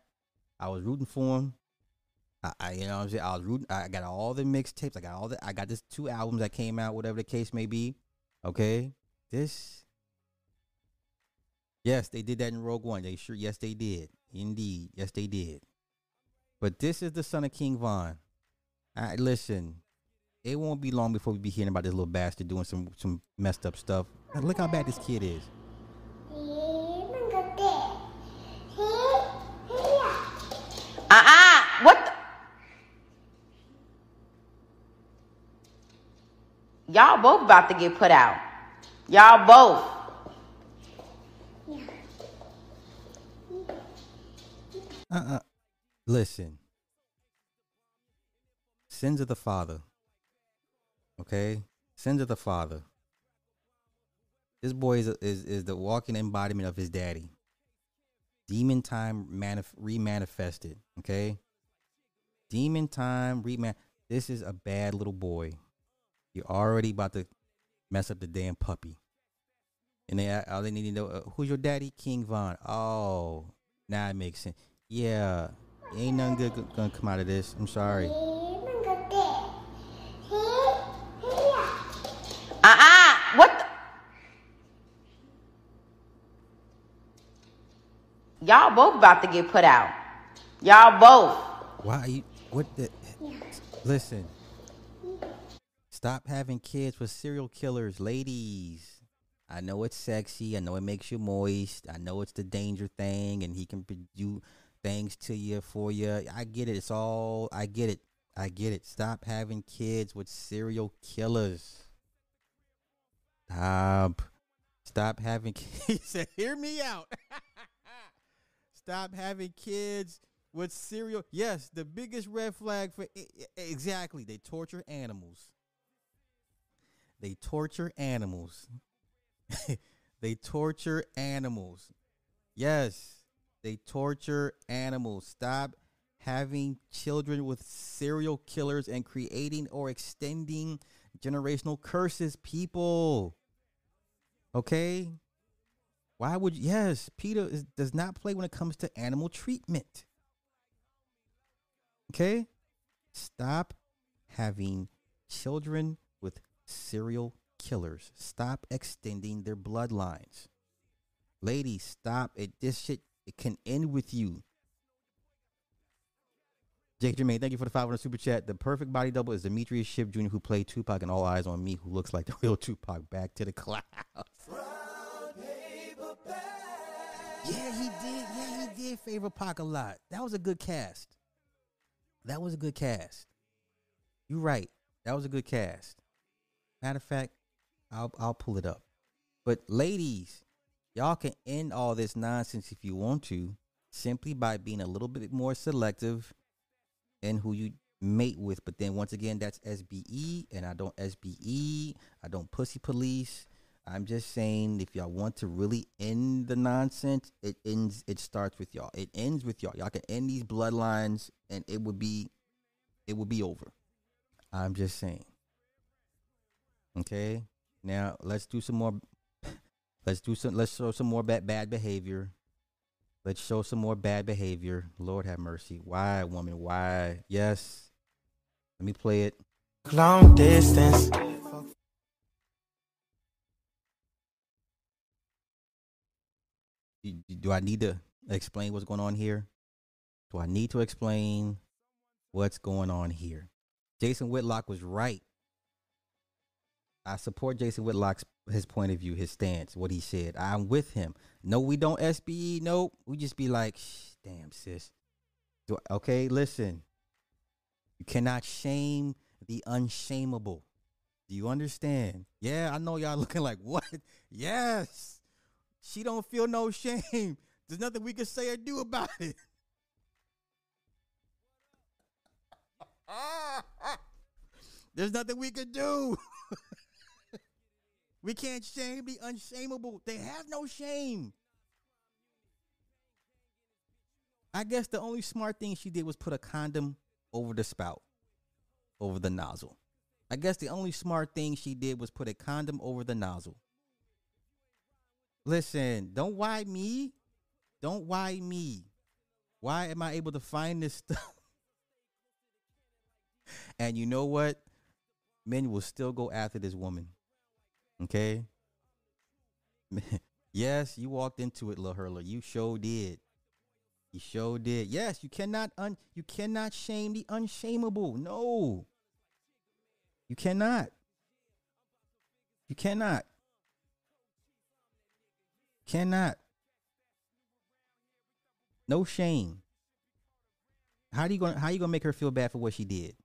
I was rooting for him. I, I you know what I'm saying? I was rooting. I got all the mixtapes. I got all the. I got this two albums that came out, whatever the case may be. Okay. This. Yes, they did that in Rogue One. They sure. Yes, they did. Indeed. Yes, they did. But this is the son of King Von. I listen. It won't be long before we be hearing about this little bastard doing some some messed up stuff. And look how bad this kid is. Uh-uh. What the? Y'all both about to get put out. Y'all both. Uh-uh. Listen. Sins of the father. Okay? Sins of the father. This boy is, is, is the walking embodiment of his daddy. Demon time manif- remanifested. Okay? Demon time reman. This is a bad little boy. You're already about to mess up the damn puppy. And they all they need to know uh, who's your daddy, King Von. Oh, now it makes sense. Yeah, ain't nothing good g- gonna come out of this. I'm sorry. Uh-uh. What the? Y'all both about to get put out. Y'all both. Why are you? What the? Listen. Stop having kids with serial killers, ladies. I know it's sexy. I know it makes you moist. I know it's the danger thing, and he can p- do things to you for you. I get it. It's all. I get it. I get it. Stop having kids with serial killers. Stop. Stop having kids. "Hear me out." Stop having kids with serial. Yes, the biggest red flag for exactly. They torture animals. They torture animals. they torture animals. Yes, they torture animals. Stop having children with serial killers and creating or extending generational curses, people. Okay? Why would? Yes, Peter is, does not play when it comes to animal treatment. Okay? Stop having children with serial killers. Stop extending their bloodlines. Ladies, stop it. This shit it can end with you. Jake Jermaine, thank you for the 500 super chat. The perfect body double is Demetrius Shipp Jr., who played Tupac and All Eyez on Me, who looks like the real Tupac. Back to the clouds. Yeah, he did. Yeah, he did favor Pac a lot. That was a good cast. That was a good cast. You're right. That was a good cast. Matter of fact, I'll I'll pull it up. But ladies, y'all can end all this nonsense if you want to, simply by being a little bit more selective in who you mate with. But then once again, that's SBE, and I don't SBE. I don't pussy police. I'm just saying, if y'all want to really end the nonsense, it ends. It starts with y'all. It ends with y'all. Y'all can end these bloodlines, and it would be, it would be over. I'm just saying. Okay. Now let's do some more. Let's do some. Let's show some more bad bad behavior. Let's show some more bad behavior. Lord have mercy. Why, woman? Why? Yes. Let me play it. Long distance. Do, do I need to explain what's going on here? Do I need to explain what's going on here? Jason Whitlock was right. I support Jason Whitlock's his point of view, his stance, what he said. I'm with him. No, we don't SBE. Nope. We just be like, Shh, damn, sis. Do, okay, listen. You cannot shame the unshameable. Do you understand? Yeah, I know y'all looking like what? Yes. She don't feel no shame. There's nothing we can say or do about it. There's nothing we can do. We can't shame the unshameable. They have no shame. I guess the only smart thing she did was put a condom over the spout, over the nozzle. I guess the only smart thing she did was put a condom over the nozzle. Listen, don't why me. Don't why me. Why am I able to find this stuff? and you know what? Men will still go after this woman. Okay? yes, you walked into it, Lil Hurler. You sure did. You sure did. Yes, you cannot un you cannot shame the unshameable. No. You cannot. You cannot. Cannot. No shame. How do you gonna how you gonna make her feel bad for what she did?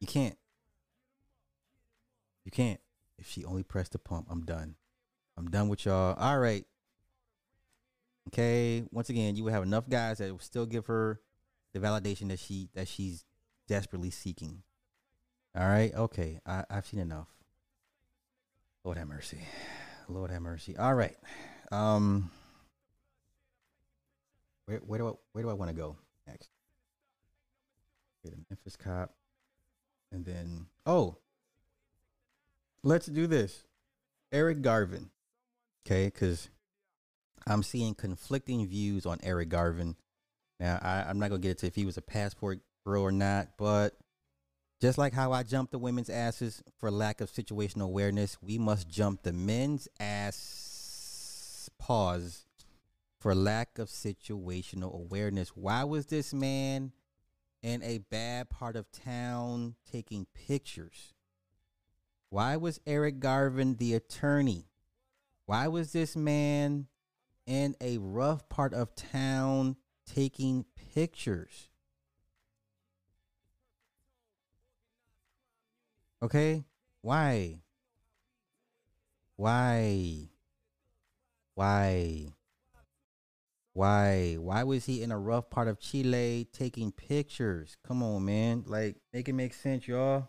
You can't. You can't. If she only pressed the pump, I'm done. I'm done with y'all. All right. Okay. Once again, you will have enough guys that will still give her the validation that she that she's desperately seeking. All right. Okay. I, I've seen enough. Lord have mercy. Lord have mercy. All right. Um. Where where do I where do I want to go next? Get a Memphis cop, and then oh, let's do this. Eric Garvin. Okay, because I'm seeing conflicting views on Eric Garvin. Now I, I'm not gonna get into if he was a passport bro or not, but just like how I jumped the women's asses for lack of situational awareness, we must jump the men's ass pause for lack of situational awareness. Why was this man in a bad part of town taking pictures? Why was Eric Garvin the attorney? Why was this man in a rough part of town taking pictures? Okay? Why? Why? Why? Why? Why was he in a rough part of Chile taking pictures? Come on, man. Like, make it make sense, y'all.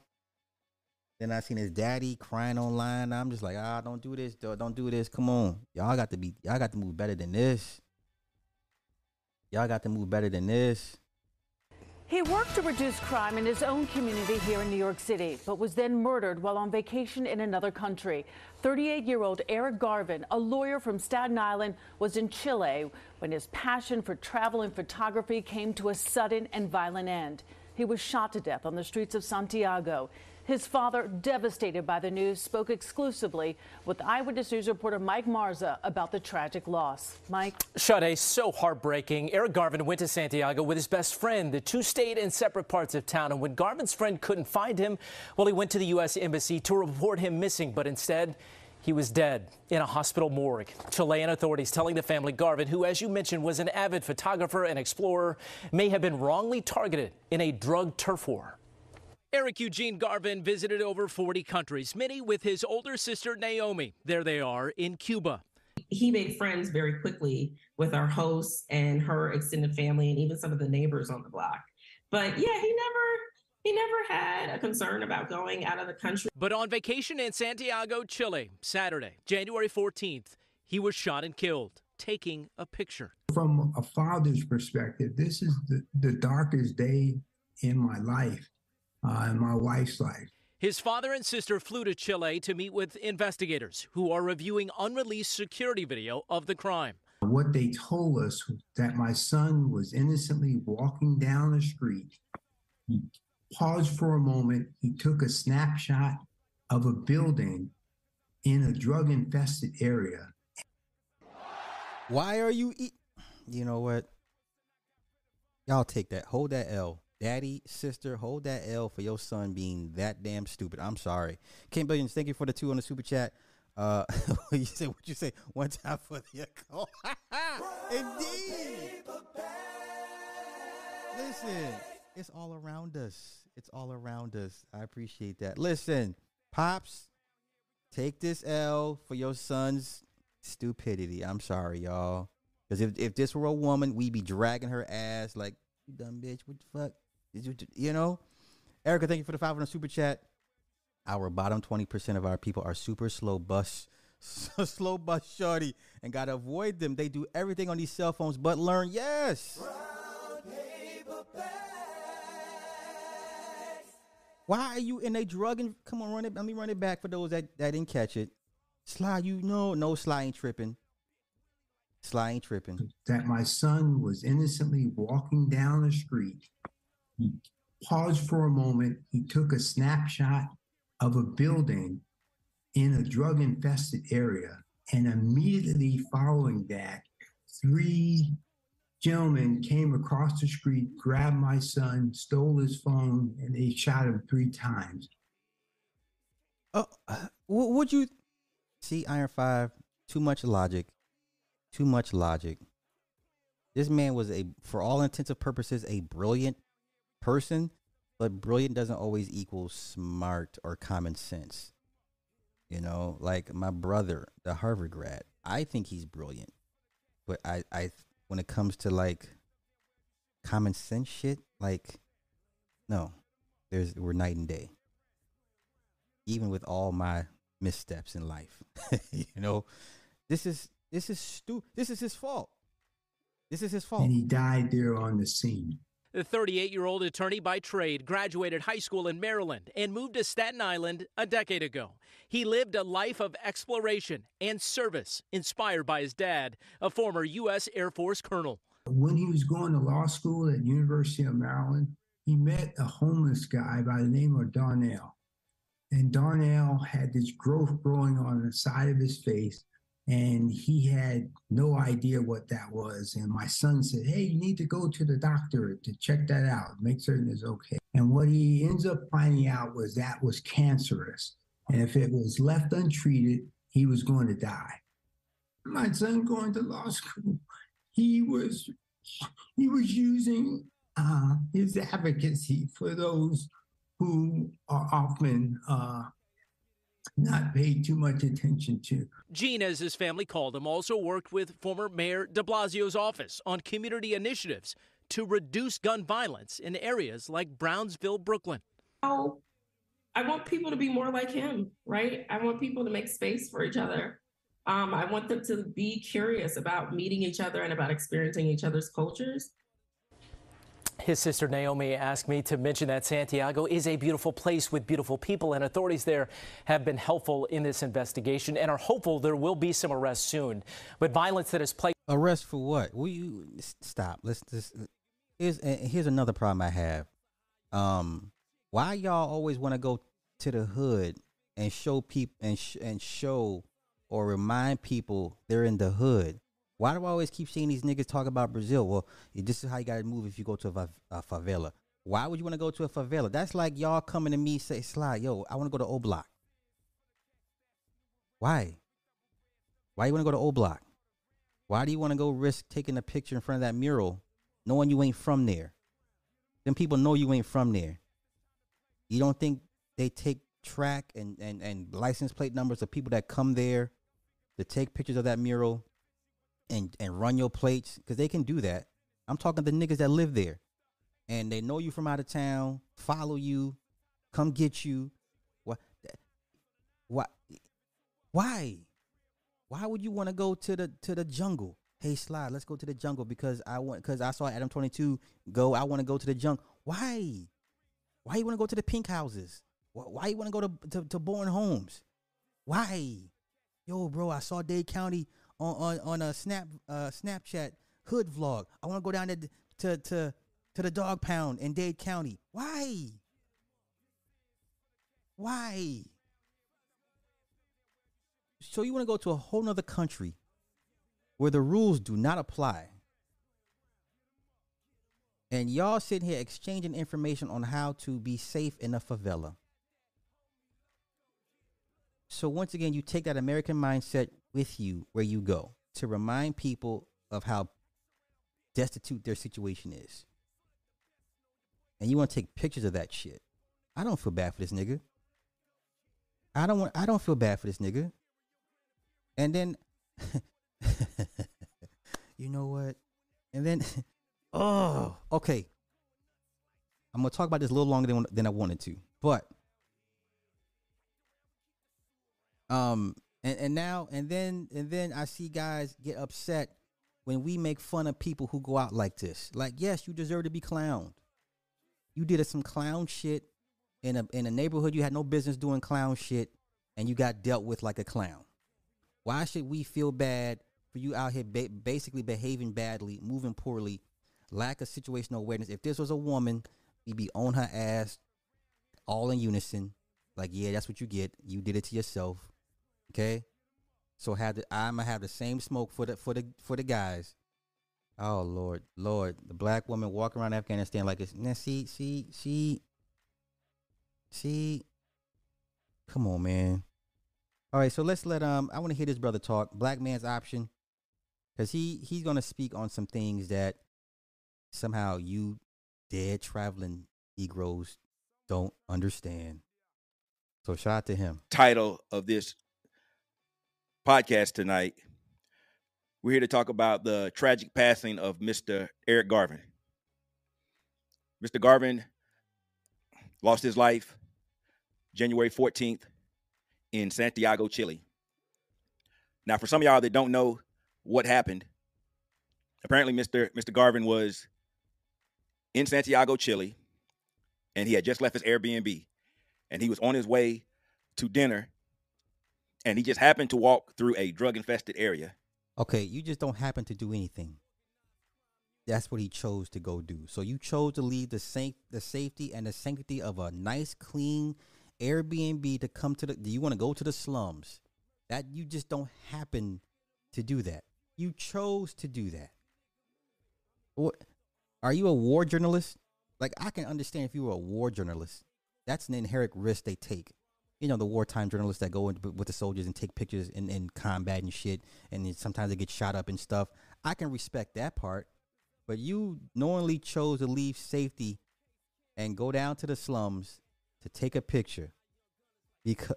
Then I seen his daddy crying online. I'm just like, ah, don't do this. Don't do this. Come on. Y'all got to be y'all got to move better than this. Y'all got to move better than this. He worked to reduce crime in his own community here in New York City, but was then murdered while on vacation in another country. 38 year old Eric Garvin, a lawyer from Staten Island, was in Chile when his passion for travel and photography came to a sudden and violent end. He was shot to death on the streets of Santiago. His father, devastated by the news, spoke exclusively with Eyewitness News reporter Mike Marza about the tragic loss. Mike? Sade, so heartbreaking. Eric Garvin went to Santiago with his best friend. The two stayed in separate parts of town, and when Garvin's friend couldn't find him, well, he went to the U.S. Embassy to report him missing, but instead, he was dead in a hospital morgue. Chilean authorities telling the family Garvin, who, as you mentioned, was an avid photographer and explorer, may have been wrongly targeted in a drug turf war. Eric Eugene Garvin visited over 40 countries, many with his older sister Naomi. There they are in Cuba. He made friends very quickly with our hosts and her extended family and even some of the neighbors on the block. But yeah, he never he never had a concern about going out of the country. But on vacation in Santiago, Chile, Saturday, January 14th, he was shot and killed taking a picture. From a father's perspective, this is the, the darkest day in my life uh, in my wife's life. His father and sister flew to Chile to meet with investigators who are reviewing unreleased security video of the crime. What they told us was that my son was innocently walking down the street. He paused for a moment. He took a snapshot of a building in a drug infested area. Why are you eat? You know what? Y'all take that. Hold that L. Daddy, sister, hold that L for your son being that damn stupid. I'm sorry. King Billions, thank you for the two on the super chat. Uh, you say what you say one time for the echo. Indeed. Listen, it's all around us. It's all around us. I appreciate that. Listen, pops, take this L for your son's stupidity. I'm sorry, y'all. Because if, if this were a woman, we'd be dragging her ass like, you dumb bitch, what the fuck? You know? Erica, thank you for the 500 super chat. Our bottom 20% of our people are super slow bus, slow bus shorty, and gotta avoid them. They do everything on these cell phones but learn. Yes. Why are you in a drug and come on, run it? Let me run it back for those that, that didn't catch it. Sly, you know, no Sly ain't tripping. Sly ain't tripping. That my son was innocently walking down the street. He paused for a moment. He took a snapshot of a building in a drug infested area. And immediately following that, three gentlemen came across the street, grabbed my son, stole his phone, and they shot him three times. Oh, uh, would you see? Iron Five, too much logic, too much logic. This man was a, for all intents and purposes, a brilliant person, but brilliant doesn't always equal smart or common sense. You know, like my brother, the Harvard grad, I think he's brilliant, but I, I, when it comes to like common sense shit, like, no, there's we're night and day. Even with all my missteps in life, you know, this is this is stu- This is his fault. This is his fault. And he died there on the scene. The 38 year old attorney by trade graduated high school in Maryland and moved to Staten Island a decade ago. He lived a life of exploration and service inspired by his dad, a former U.S. Air Force colonel. When he was going to law school at University of Maryland, he met a homeless guy by the name of Darnell. And Darnell had this growth growing on the side of his face and he had no idea what that was. And my son said, Hey, you need to go to the doctor to check that out, make certain it's okay. And what he ends up finding out was that was cancerous. And if it was left untreated, he was going to die. My son going to law school, he was he was using uh, his advocacy for those who are often uh, not paid too much attention to. Gene, as his family called him, also worked with former Mayor de Blasio's office on community initiatives to reduce gun violence in areas like Brownsville, Brooklyn. Oh, I want people to be more like him, right? I want people to make space for each other. Um, I want them to be curious about meeting each other and about experiencing each other's cultures. His sister Naomi asked me to mention that Santiago is a beautiful place with beautiful people, and authorities there have been helpful in this investigation and are hopeful there will be some arrests soon. But violence that has plagued arrest for what? Will you stop? Let's just here's here's another problem I have. Um, why y'all always want to go to the hood and show people and sh- and show or remind people they're in the hood? Why do I always keep seeing these niggas talk about Brazil? Well, this is how you got to move if you go to a, a favela. Why would you want to go to a favela? That's like y'all coming to me say, Sly, yo, I want to go to O Block. Why? Why you want to go to O Block? Why do you want to go risk taking a picture in front of that mural knowing you ain't from there? Then people know you ain't from there. You don't think they take track and, and, and license plate numbers of people that come there to take pictures of that mural and and run your plates because they can do that. I'm talking the niggas that live there, and they know you from out of town, follow you, come get you. What? What? Why? Why would you want to go to the to the jungle? Hey, slide, let's go to the jungle because I want because I saw Adam 22 go. I want to go to the jungle. Why? Why you want to go to the pink houses? Why, why you want to go to, to to Homes? Why? Yo, bro, I saw Dade County on on, on a snap uh, Snapchat hood vlog. I want to go down to to to to the dog pound in Dade County. Why? Why? So you want to go to a whole nother country where the rules do not apply. And y'all sitting here exchanging information on how to be safe in a favela. So once again, you take that American mindset with you where you go to remind people of how destitute their situation is. And you want to take pictures of that shit. I don't feel bad for this nigga. I don't want I don't feel bad for this nigga. And then you know what? And then oh, okay. I'm gonna talk about this a little longer than than I wanted to, but um, and and now and then and then I see guys get upset when we make fun of people who go out like this. Like, yes, you deserve to be clowned. You did some clown shit in a in a neighborhood you had no business doing clown shit, and you got dealt with like a clown. Why should we feel bad for you out here ba- basically behaving badly, moving poorly, lack of situational awareness? If this was a woman, we'd be on her ass, all in unison. Like, yeah, that's what you get. You did it to yourself. Okay. So have the I'm gonna have the same smoke for the for the for the guys. Oh Lord, Lord, the black woman walking around Afghanistan like it's now see, see, see, see. Come on, man. All right, so let's let um I want to hear this brother talk. Black man's option. Cause he he's gonna speak on some things that somehow you dead traveling Negroes don't understand. So shout out to him. Title of this podcast tonight. We're here to talk about the tragic passing of Mr. Eric Garvin. Mr. Garvin lost his life January 14th in Santiago, Chile. Now, for some of y'all that don't know what happened, apparently Mr. Mr. Garvin was in Santiago, Chile, and he had just left his Airbnb, and he was on his way to dinner, and he just happened to walk through a drug-infested area. Okay, you just don't happen to do anything. That's what he chose to go do. So you chose to leave the safe, the safety and the sanctity of a nice, clean Airbnb to come to the. Do you want to go to the slums? That you just don't happen to do that. You chose to do that. What? Are you a war journalist? Like I can understand if you were a war journalist. That's an inherent risk they take. You know, the wartime journalists that go in with the soldiers and take pictures in, in combat and shit, and sometimes they get shot up and stuff. I can respect that part. But you knowingly chose to leave safety and go down to the slums to take a picture. Because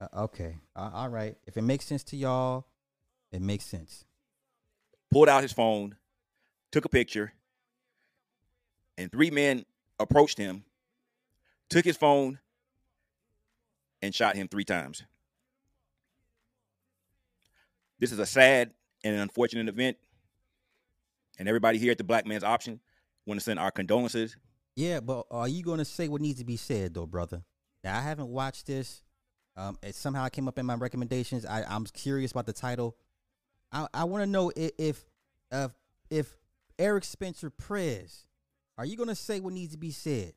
uh, okay, uh, all right. If it makes sense to y'all, it makes sense. Pulled out his phone, took a picture, and three men approached him, took his phone, and shot him three times. This is a sad and an unfortunate event. And everybody here at the Black Man's Option want to send our condolences. Yeah, but are you going to say what needs to be said, though, brother? Now, I haven't watched this. Um, it somehow came up in my recommendations. I, I'm curious about the title. I, I want to know if if, if Eric Spencer Prez, are you going to say what needs to be said?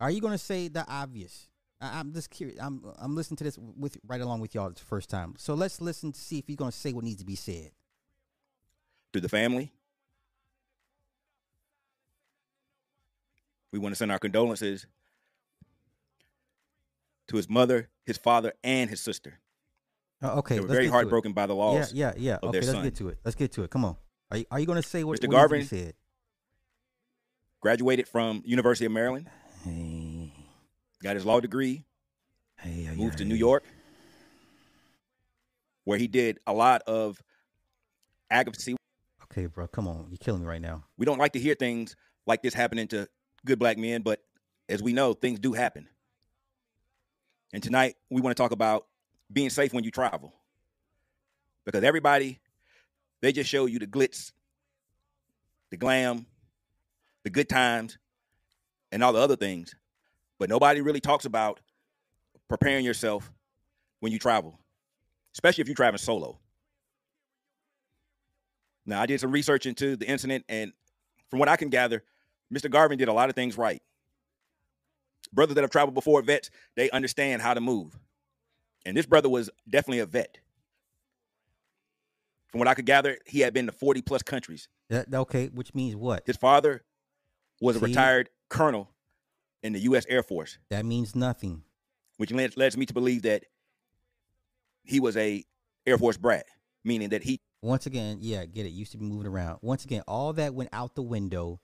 Are you going to say the obvious? I, I'm just curious. I'm I'm listening to this with right along with y'all. It's the first time, so let's listen to see if you're going to say what needs to be said. To the family, we want to send our condolences to his mother, his father, and his sister. Uh, okay, they were very get to it. heartbroken by the loss. Yeah, yeah, yeah. Okay, let's son. get to it. Let's get to it. Come on. Are you, are you going to say what, Mr. what Garvin? needs to be said? Graduated from University of Maryland. Got his law degree. moved to New York, where he did a lot of advocacy. Okay, bro, come on. You're killing me right now. We don't like to hear things like this happening to good black men, but as we know, things do happen. And tonight, we want to talk about being safe when you travel. Because everybody, they just show you the glitz, the glam, the good times, and all the other things. But nobody really talks about preparing yourself when you travel, especially if you're traveling solo. Now, I did some research into the incident, and from what I can gather, Mr. Garvin did a lot of things right. Brothers that have traveled before, vets, they understand how to move. And this brother was definitely a vet. From what I could gather, he had been to 40 plus countries. That, okay, which means what? His father was a retired colonel in the U.S. Air Force, That means nothing. which leads, leads me to believe that he was a Air Force brat, meaning that he Once again, yeah, get it. Used to be moving around. Once again, all that went out the window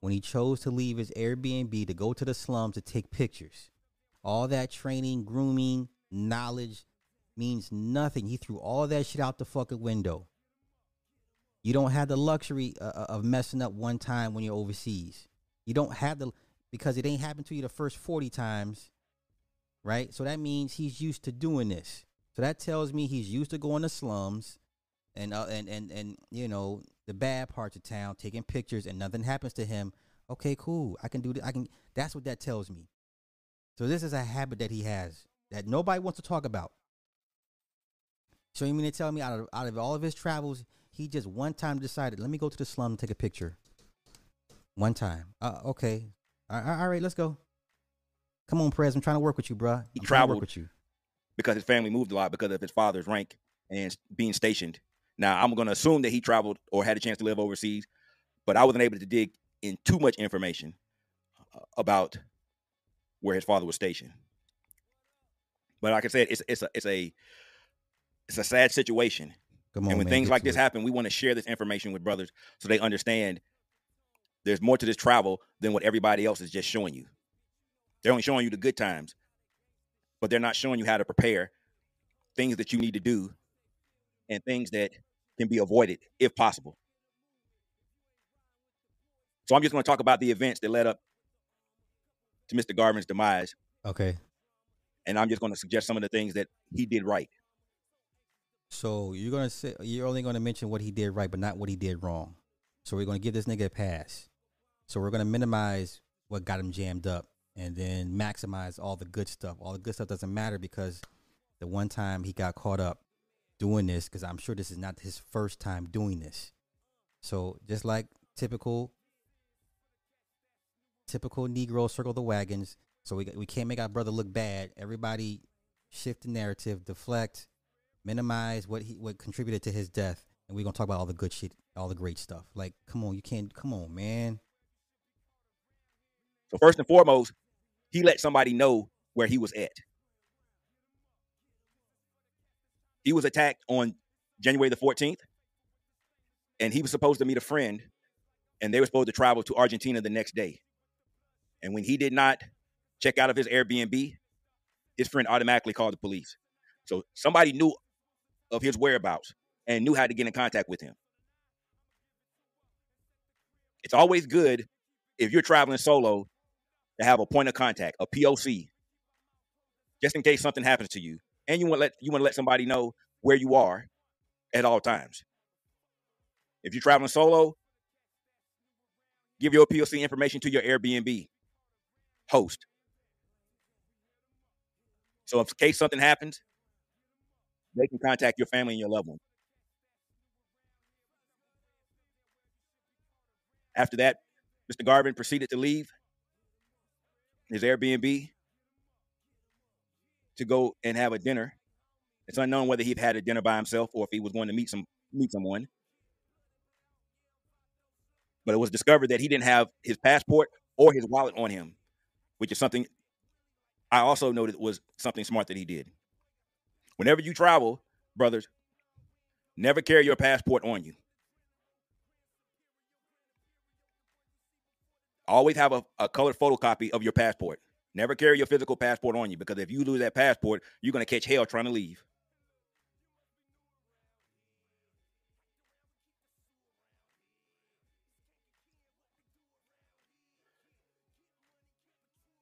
when he chose to leave his Airbnb to go to the slums to take pictures. All that training, grooming, knowledge means nothing. He threw all that shit out the fucking window. You don't have the luxury uh, uh, of messing up one time when you're overseas. You don't have the because it ain't happened to you the first 40 times, right? So that means he's used to doing this. So that tells me he's used to going to slums and uh, and and and you know the bad parts of town, taking pictures, and nothing happens to him. Okay, cool. I can do that. I can. That's what that tells me. So this is a habit that he has that nobody wants to talk about. So you mean to tell me out of out of all of his travels, he just one time decided, let me go to the slum and take a picture. One time. Uh, okay. All right, all right, let's go. Come on, Prez. I'm trying to work with you, bruh. He I'm trying to traveled work with you. because his family moved a lot because of his father's rank and being stationed. Now, I'm going to assume that he traveled or had a chance to live overseas, but I wasn't able to dig in too much information uh, about where his father was stationed. But like I said, it's it's a it's a it's a sad situation. Come on, and when man, things like this it. happen, we want to share this information with brothers so they understand there's more to this travel than what everybody else is just showing you. They're only showing you the good times, but they're not showing you how to prepare things that you need to do and things that can be avoided if possible. So I'm just going to talk about the events that led up to Mr. Garvin's demise, Okay. and I'm just going to suggest some of the things that he did right. So you're gonna say you're only gonna mention what he did right, but not what he did wrong. So we're gonna give this nigga a pass. So we're gonna minimize what got him jammed up, and then maximize all the good stuff. All the good stuff doesn't matter because the one time he got caught up doing this, because I'm sure this is not his first time doing this. So just like typical, typical Negro circle the wagons. So we we can't make our brother look bad. Everybody shift the narrative, deflect minimize what he what contributed to his death, and we're gonna talk about all the good shit, all the great stuff. Like, come on, you can't, come on, man. So first and foremost, he let somebody know where he was at. He was attacked on January the 14th, and he was supposed to meet a friend, and they were supposed to travel to Argentina the next day. And when he did not check out of his Airbnb, his friend automatically called the police. So somebody knew of his whereabouts and knew how to get in contact with him. It's always good if you're traveling solo to have a point of contact, a POC, just in case something happens to you, and you want let you want to let somebody know where you are at all times. If you're traveling solo, give your POC information to your Airbnb host. So, in case something happens, they can contact your family and your loved one. After that, Mr. Garvin proceeded to leave his Airbnb to go and have a dinner. It's unknown whether he had a dinner by himself or if he was going to meet some meet someone. But it was discovered that he didn't have his passport or his wallet on him, which is something I also noted was something smart that he did. Whenever you travel, brothers, never carry your passport on you. Always have a, a colored photocopy of your passport. Never carry your physical passport on you because if you lose that passport, you're going to catch hell trying to leave.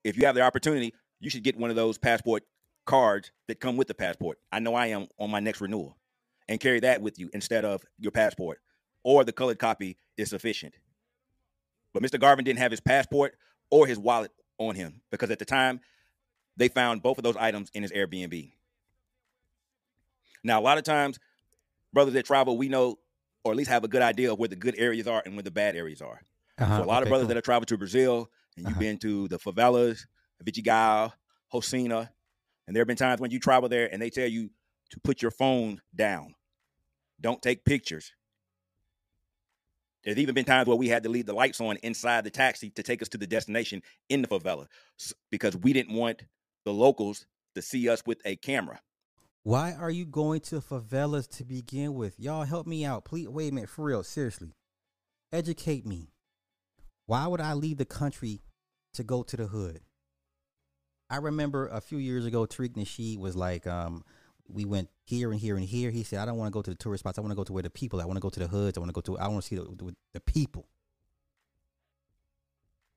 If you have the opportunity, you should get one of those passport cards that come with the passport. I know I am on my next renewal and carry that with you instead of your passport or the colored copy is sufficient. But Mr. Garvin didn't have his passport or his wallet on him because at the time they found both of those items in his Airbnb. Now, a lot of times, brothers that travel, we know or at least have a good idea of where the good areas are and where the bad areas are. Uh-huh, So a lot of brothers cool. that have traveled to Brazil and you've Uh-huh. been to the favelas, Vidigal, Rocinha, and there have been times when you travel there and they tell you to put your phone down. Don't take pictures. There's even been times where we had to leave the lights on inside the taxi to take us to the destination in the favela because we didn't want the locals to see us with a camera. Why are you going to favelas to begin with? Y'all help me out, please. Wait a minute, for real, seriously, educate me. Why would I leave the country to go to the hood? I remember a few years ago, Tariq Nasheed was like, um, we went here and here and here. He said, I don't want to go to the tourist spots. I want to go to where the people. I want to go to the hoods. I want to go to. I want to see the, the, the people.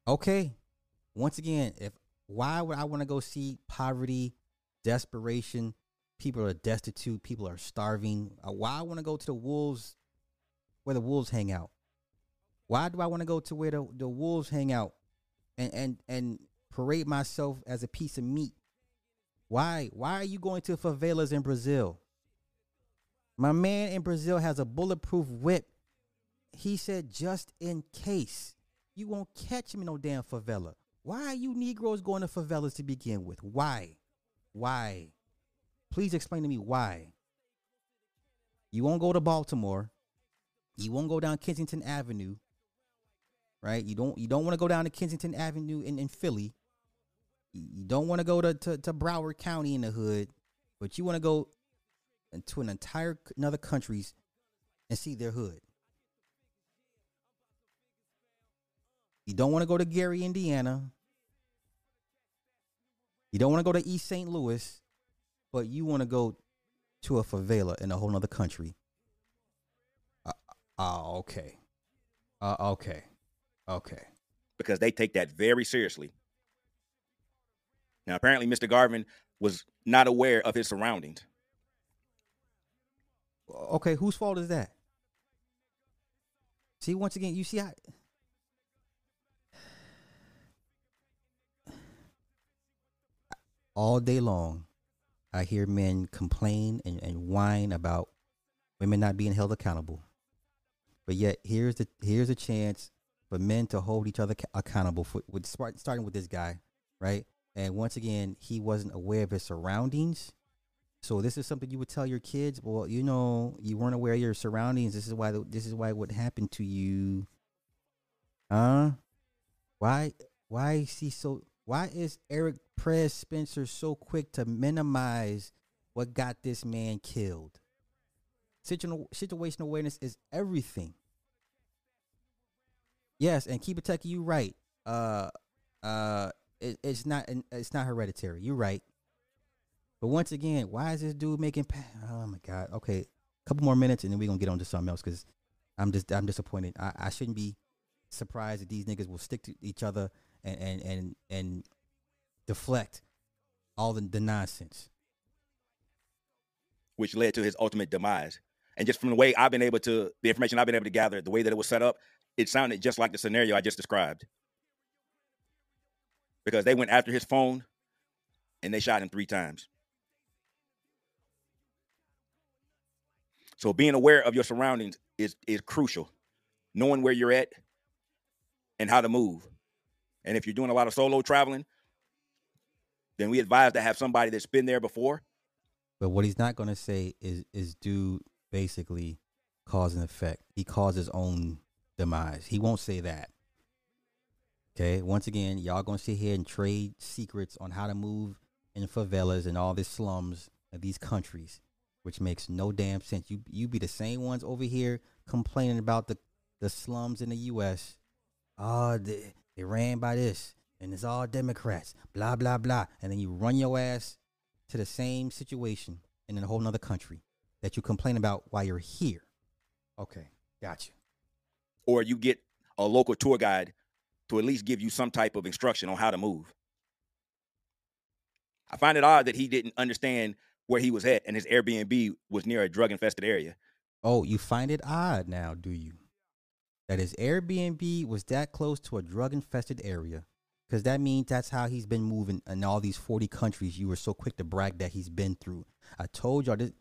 Okay. Once again, if why would I want to go see poverty, desperation, people are destitute, people are starving? Uh, why I want to go to the wolves where the wolves hang out? Why do I want to go to where the, the wolves hang out and, and and parade myself as a piece of meat? Why? Why are you going to favelas in Brazil? My man in Brazil has a bulletproof whip. He said, just in case. You won't catch me no damn favela. Why are you Negroes going to favelas to begin with? Why? Why? Please explain to me why. You won't go to Baltimore. You won't go down Kensington Avenue. Right? You don't you don't want to go down to Kensington Avenue in, in Philly. You don't want to go to, to, to Broward County in the hood, but you want to go into an entire another countries and see their hood. You don't want to go to Gary, Indiana. You don't want to go to East St. Louis, but you want to go to a favela in a whole other country. Uh, uh, okay. Uh, okay. Okay. Because they take that very seriously. Now, apparently, Mr. Garvin was not aware of his surroundings. Okay, whose fault is that? See, once again, you see how all day long, I hear men complain and, and whine about women not being held accountable. But yet, here's the here's a chance for men to hold each other accountable for with starting with this guy, right? And once again, he wasn't aware of his surroundings. So this is something you would tell your kids. Well, you know, you weren't aware of your surroundings. This is why this is why what happened to you. Huh? Why why is he so why is Eric Prez Spencer so quick to minimize what got this man killed? Situ- situational awareness is everything. Yes, and keep techie, you right. Uh uh it, it's not it's not hereditary. You're right. But once again, why is this dude making? Pa- oh my god. Okay, a couple more minutes and then we're gonna get on to something else because I'm just I'm disappointed. I, I shouldn't be surprised that these niggas will stick to each other and and and, and deflect all the, the nonsense. Which led to his ultimate demise. And just from the way I've been able to, the information I've been able to gather, the way that it was set up, it sounded just like the scenario I just described. Because they went after his phone and they shot him three times. So being aware of your surroundings is is crucial. Knowing where you're at and how to move. And if you're doing a lot of solo traveling, then we advise to have somebody that's been there before. But what he's not going to say is is do basically cause and effect. He caused his own demise. He won't say that. Okay. Once again, y'all gonna sit here and trade secrets on how to move in favelas and all these slums of these countries, which makes no damn sense. You you be the same ones over here complaining about the the slums in the U.S. Oh, they, they ran by this, and it's all Democrats. Blah blah blah, and then you run your ass to the same situation in a whole nother country that you complain about while you're here. Okay, gotcha. Or you get a local tour guide to at least give you some type of instruction on how to move. I find it odd that he didn't understand where he was at and his Airbnb was near a drug infested area. Oh, you find it odd now, do you? That his Airbnb was that close to a drug infested area. Because that means that's how he's been moving in all these 40 countries you were so quick to brag that he's been through. I told y'all this,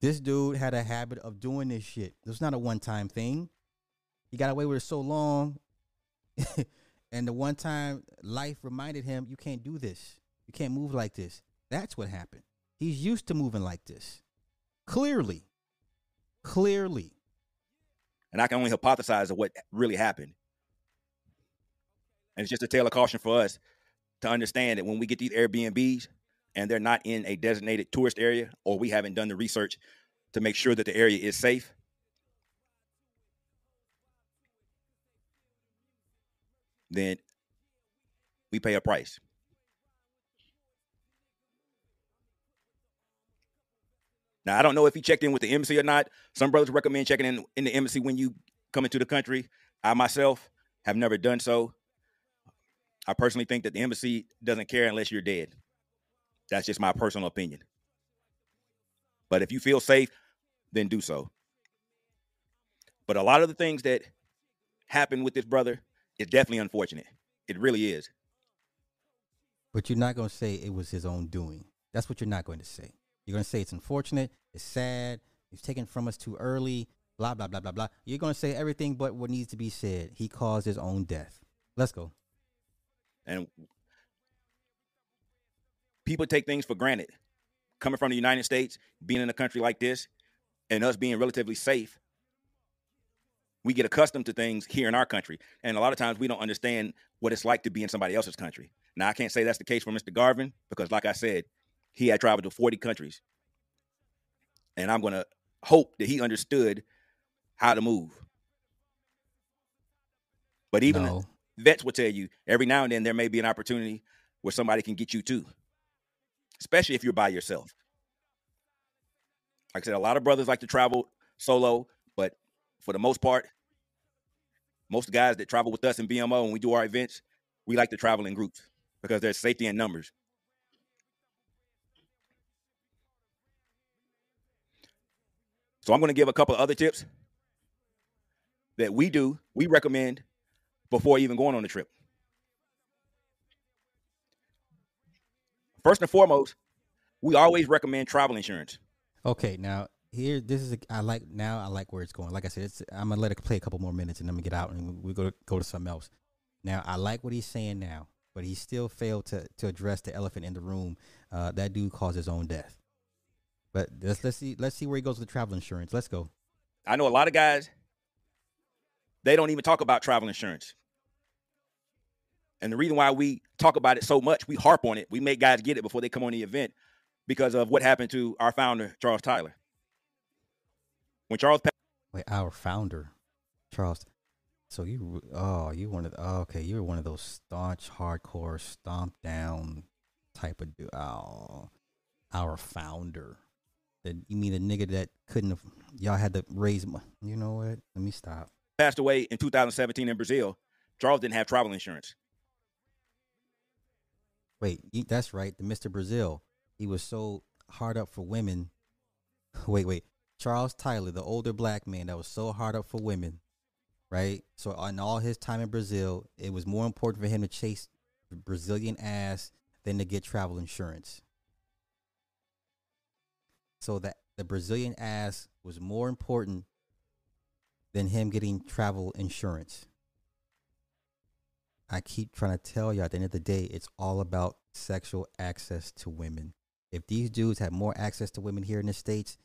this dude had a habit of doing this shit. This was not a one time thing. He got away with it so long. and the one time life reminded him, you can't do this. You can't move like this. That's what happened. He's used to moving like this. Clearly. Clearly. And I can only hypothesize of what really happened. And it's just a tale of caution for us to understand that when we get these Airbnbs and they're not in a designated tourist area or we haven't done the research to make sure that the area is safe, then we pay a price. Now I don't know if he checked in with the embassy or not. Some brothers recommend checking in in the embassy when you come into the country. I myself have never done so. I personally think that the embassy doesn't care unless you're dead. That's just my personal opinion. But if you feel safe, then do so. But a lot of the things that happened with this brother is definitely unfortunate. It really is. But you're not going to say it was his own doing. That's what you're not going to say. You're going to say it's unfortunate, it's sad, he's taken from us too early, blah, blah, blah, blah, blah. You're going to say everything but what needs to be said. He caused his own death. Let's go. And people take things for granted. Coming from the United States, being in a country like this, and us being relatively safe, we get accustomed to things here in our country. And a lot of times we don't understand what it's like to be in somebody else's country. Now, I can't say that's the case for Mr. Garvin because, like I said, he had traveled to 40 countries. And I'm going to hope that he understood how to move. But even No. vets will tell you every now and then there may be an opportunity where somebody can get you too, especially if you're by yourself. Like I said, a lot of brothers like to travel solo, for the most part, most guys that travel with us in BMO when we do our events, we like to travel in groups because there's safety in numbers. So I'm going to give a couple of other tips that we do, we recommend before even going on the trip. First and foremost, we always recommend travel insurance. Okay, now here, this is a, I like now I like where it's going. Like I said, I'm gonna let it play a couple more minutes and then we get out and we go go to something else. Now I like what he's saying now, but he still failed to to address the elephant in the room. Uh, that dude caused his own death. But let's let's see let's see where he goes with the travel insurance. Let's go. I know a lot of guys, they don't even talk about travel insurance. And the reason why we talk about it so much, we harp on it, we make guys get it before they come on the event because of what happened to our founder, Charles Tyler. When Charles passed, Wait, our founder, Charles. So you oh you one of the, oh, okay you were one of those staunch hardcore stomp down type of du- oh our founder. The, you mean the nigga that couldn't have y'all had to raise mo- you know what? Let me stop. passed away in 2017 in Brazil, Charles didn't have travel insurance. Wait, that's right. The Mr. Brazil. He was so hard up for women. Wait, wait. Charles Tyler, the older black man that was so hard up for women, right? So on all his time in Brazil, it was more important for him to chase Brazilian ass than to get travel insurance. So that the Brazilian ass was more important than him getting travel insurance. I keep trying to tell you at the end of the day, it's all about sexual access to women. If these dudes had more access to women here in the States,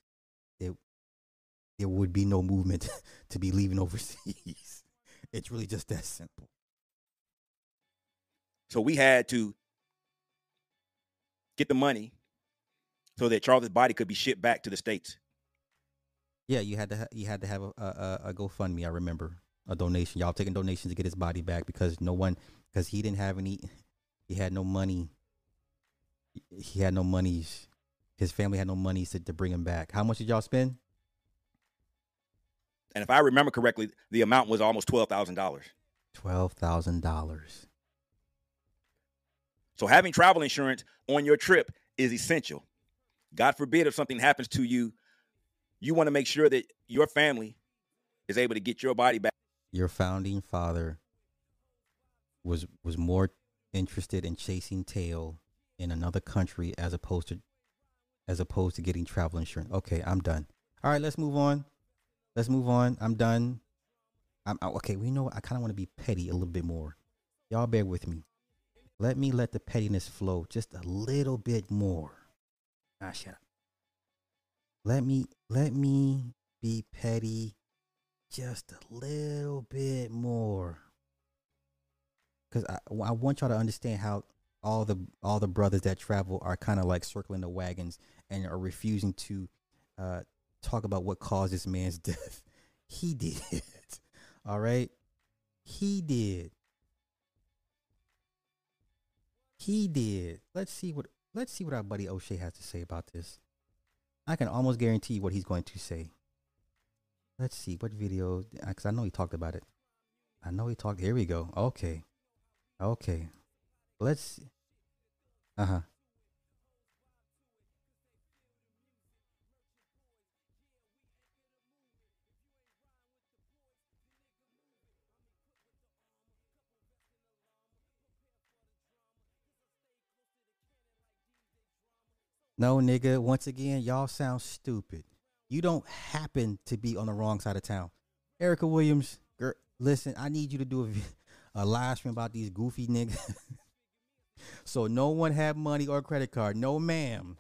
there would be no movement to be leaving overseas. It's really just that simple. So we had to get the money so that Charles's body could be shipped back to the States. Yeah, you had to ha- you had to have a, a, a GoFundMe. I remember a donation. Y'all taking donations to get his body back because no one because he didn't have any. He had no money. He had no monies. His family had no money to, to bring him back. How much did y'all spend? And if I remember correctly, the amount was almost $12,000. Twelve thousand dollars. So having travel insurance on your trip is essential. God forbid if something happens to you, you want to make sure that your family is able to get your body back. Your founding father was was more interested in chasing tail in another country as opposed to as opposed to getting travel insurance. Okay, I'm done. All right, let's move on. Let's move on. I'm done. I'm I- okay. We know I kind of want to be petty a little bit more. Y'all bear with me. Let me let the pettiness flow just a little bit more. Ah, shut up. Let me let me be petty just a little bit more. Cause I, I want y'all to understand how all the all the brothers that travel are kind of like circling the wagons and are refusing to uh, talk about what caused this man's death. He did. All right. He did. He did. Let's see what let's see what our buddy O'Shea has to say about this. I can almost guarantee what he's going to say. Let's see what video because I know he talked about it. I know he talked. Here we go. Okay. Okay. let's. Uh No, nigga. Once again, y'all sound stupid. You don't happen to be on the wrong side of town. Erica Williams, girl, listen, I need you to do a, a live stream about these goofy niggas. so no one have money or credit card. No, ma'am.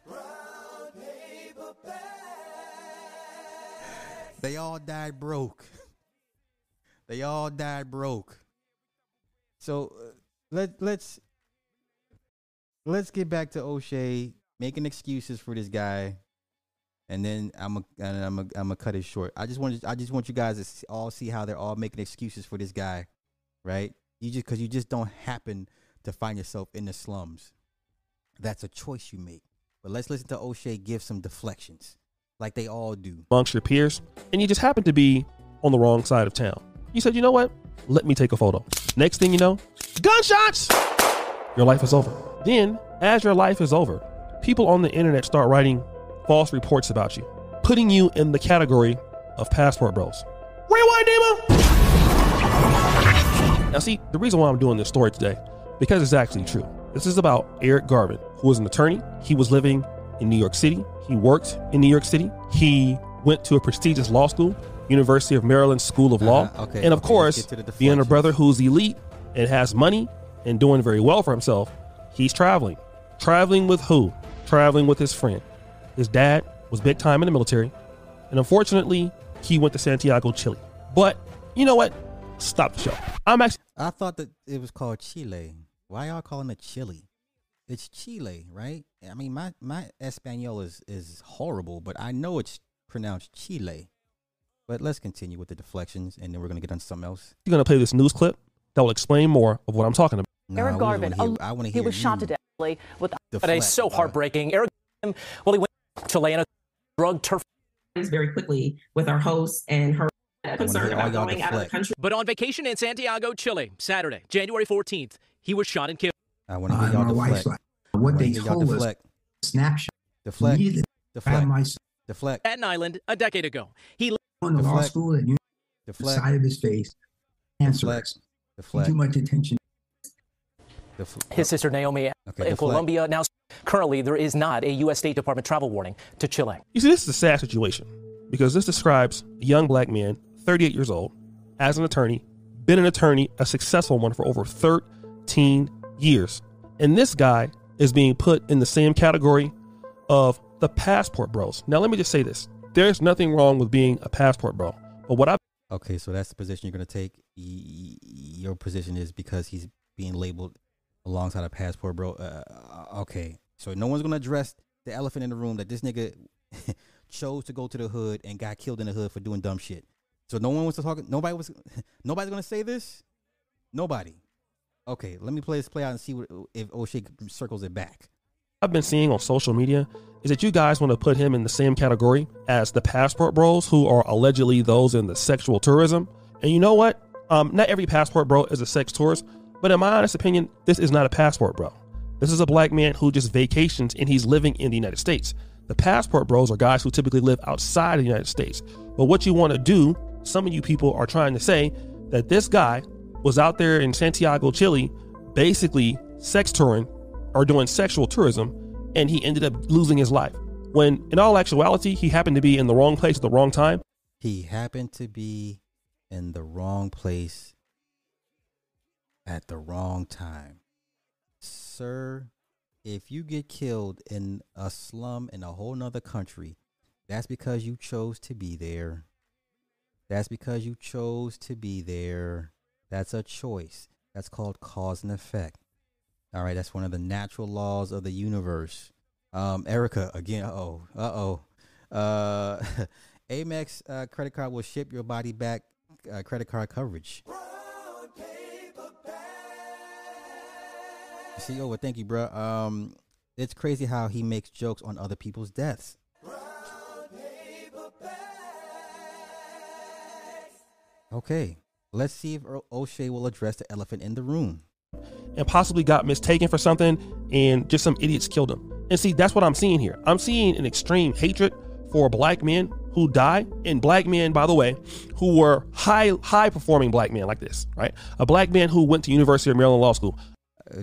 They all died broke. They all died broke. So uh, let let's let's get back to O'Shea making excuses for this guy, and then I'm a, and I'm a, I'm gonna cut it short. I just want I just want you guys to all see how they're all making excuses for this guy, right? You just because you just don't happen to find yourself in the slums. That's a choice you make. But let's listen to O'Shea give some deflections, like they all do. amongst your peers, and you just happen to be on the wrong side of town. You said, you know what? Let me take a photo. Next thing you know, gunshots! Your life is over. Then, as your life is over, people on the internet start writing false reports about you, putting you in the category of passport bros. Rewind, Demo! Now, see, the reason why I'm doing this story today, because it's actually true. This is about Eric Garvin, who was an attorney. He was living in New York City. He worked in New York City. He went to a prestigious law school, University of Maryland School of Law. Uh-huh, okay, and of okay, course, the being a brother who's elite and has money and doing very well for himself, he's traveling. Traveling with who? Traveling with his friend. His dad was big time in the military, and unfortunately, he went to Santiago, Chile. But you know what? Stop the show. I'm actually. I thought that it was called Chile. Why y'all calling it Chile? It's Chile, right? I mean, my my Espanol is is horrible, but I know it's pronounced Chile. But let's continue with the deflections, and then we're gonna get on something else. You're going to play this news clip that will explain more of what I'm talking about. Nah, Eric we don't Garvin, wanna hear- a- I want to he hear was shot to death with Today, so heartbreaking. Eric, well, he went to Atlanta, drug turf. Very quickly with our host and her concern about going out of the country. But on vacation in Santiago, Chile, Saturday, January 14th, he was shot and killed. I want to hear y'all my wife's deflect. like, what they wanna hear told us, snapshot. Deflect. Needed to Deflect. have my Deflect. Staten Island a decade ago. He on the law school at the Deflect. side of his face. Answer Deflect. Deflect. Too much attention. Deflect. His sister Naomi Okay, in. Colombia. Now, currently, there is not a U.S. State Department travel warning to Chile. You see, this is a sad situation because this describes a young black man, 38 years old, as an attorney, been an attorney, a successful one for over 13 years. And this guy is being put in the same category of the passport bros. Now, let me just say this there's nothing wrong with being a passport bro. But what I Okay, so that's the position you're gonna take. Y- Your position is because he's being labeled alongside a passport, bro. Uh, okay, so no one's gonna address the elephant in the room that this nigga chose to go to the hood and got killed in the hood for doing dumb shit. So no one was to talk. Nobody was. Nobody's gonna say this. Nobody. Okay, let me play this play out and see what if O'Shea circles it back. I've been seeing on social media is that you guys want to put him in the same category as the passport bros who are allegedly those in the sexual tourism. And you know what? Um, not every passport bro is a sex tourist, but in my honest opinion, this is not a passport bro. This is a black man who just vacations and he's living in the United States. The passport bros are guys who typically live outside of the United States. But what you want to do, some of you people are trying to say that this guy was out there in Santiago, Chile, basically sex touring or doing sexual tourism, and he ended up losing his life. When in all actuality, he happened to be in the wrong place at the wrong time. He happened to be in the wrong place at the wrong time. Sir, if you get killed in a slum in a whole nother country, that's because you chose to be there. That's because you chose to be there. That's a choice. That's called cause and effect. All right, that's one of the natural laws of the universe. Um, Erica, again, uh-oh, uh-oh. Uh, Amex uh, credit card will ship your body back uh, credit card coverage. See, oh, well, thank you, bro. Um, it's crazy how he makes jokes on other people's deaths. Okay, let's see if O'Shea will address the elephant in the room. and possibly got mistaken for something and just some idiots killed him. And see, that's what I'm seeing here. I'm seeing an extreme hatred for black men who die and black men, by the way, who were high high performing black men like this, right? A black man who went to University of Maryland Law School.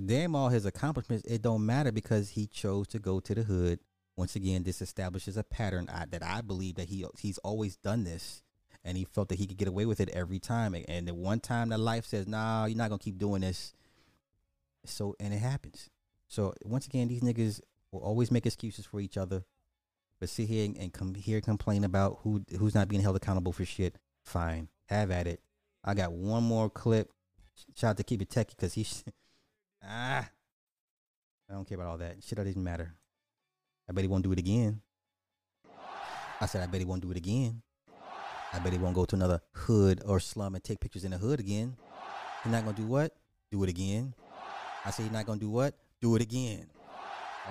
Damn all his accomplishments, it don't matter because he chose to go to the hood. Once again, this establishes a pattern I, that I believe that he he's always done this, and he felt that he could get away with it every time. And the one time that life says, "Nah, you're not gonna keep doing this," so and it happens. So once again, these niggas will always make excuses for each other, but sit here and, and come here complain about who who's not being held accountable for shit. Fine, have at it. I got one more clip. Shout out to Keep It Techie because he's ah. I don't care about all that shit. That doesn't matter. I bet he won't do it again. I said I bet he won't do it again. I bet he won't go to another hood or slum and take pictures in the hood again. He's not gonna do what? Do it again. I said he's not gonna do what? Do it again.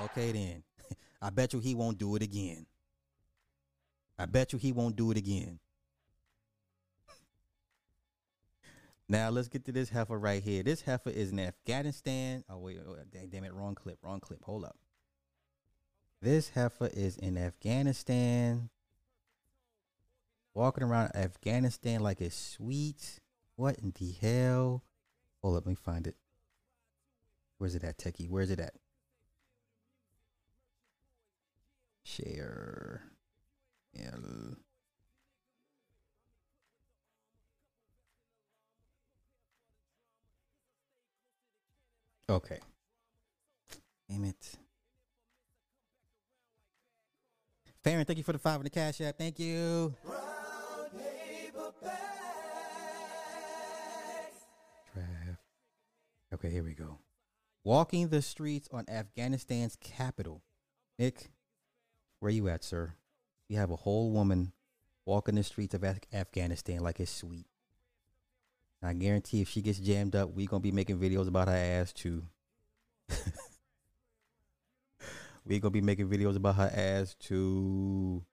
Okay then. I bet you he won't do it again. I bet you he won't do it again. Now let's get to this heifer right here. This heifer is in Afghanistan. Oh wait, damn, it, wrong clip, wrong clip. Hold up. This heifer is in Afghanistan. Walking around Afghanistan like it's sweet. What in the hell? Hold up, let me find it. Where's it at, Techie? Where's it at? Share. L. Okay. Damn it. Farron, thank you for the five in the cash app. Thank you. Trav. Okay, here we go. Walking the streets on Afghanistan's capital. Nick, where you at, sir? You have a whole woman walking the streets of Af- Afghanistan like it's sweet. I guarantee if she gets jammed up, we gonna be making videos about her ass too. we gonna be making videos about her ass too.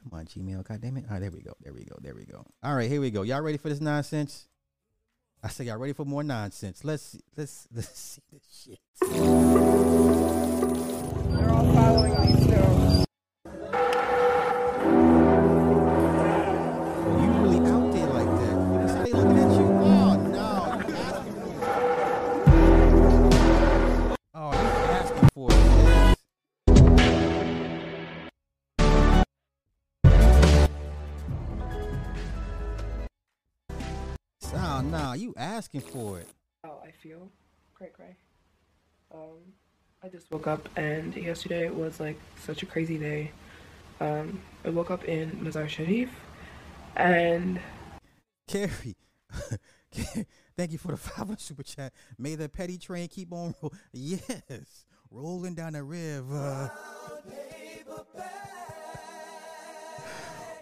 Come on, Gmail. God damn it. All right, there we go. There we go. There we go. All right, here we go. Y'all ready for this nonsense? I say y'all ready for more nonsense. Let's see, let's let's see this shit. They're all following you asking for it. How I feel, cray cray. Um, I just woke up and yesterday was like such a crazy day. Um, I woke up in Mazar Sharif, and Carrie, thank you for the five super chat. May the petty train keep on roll. Yes, rolling down the river.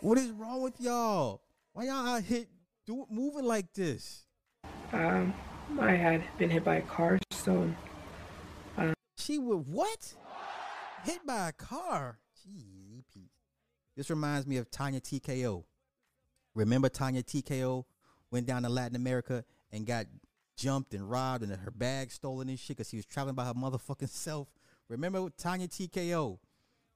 What is wrong with y'all? Why y'all out here do moving like this? Um, I had been hit by a car, so um, She would what? Hit by a car? Pete. This reminds me of Tanya TKO. Remember Tanya TKO went down to Latin America and got jumped and robbed and her bag stolen and shit because she was traveling by her motherfucking self. Remember Tanya TKO?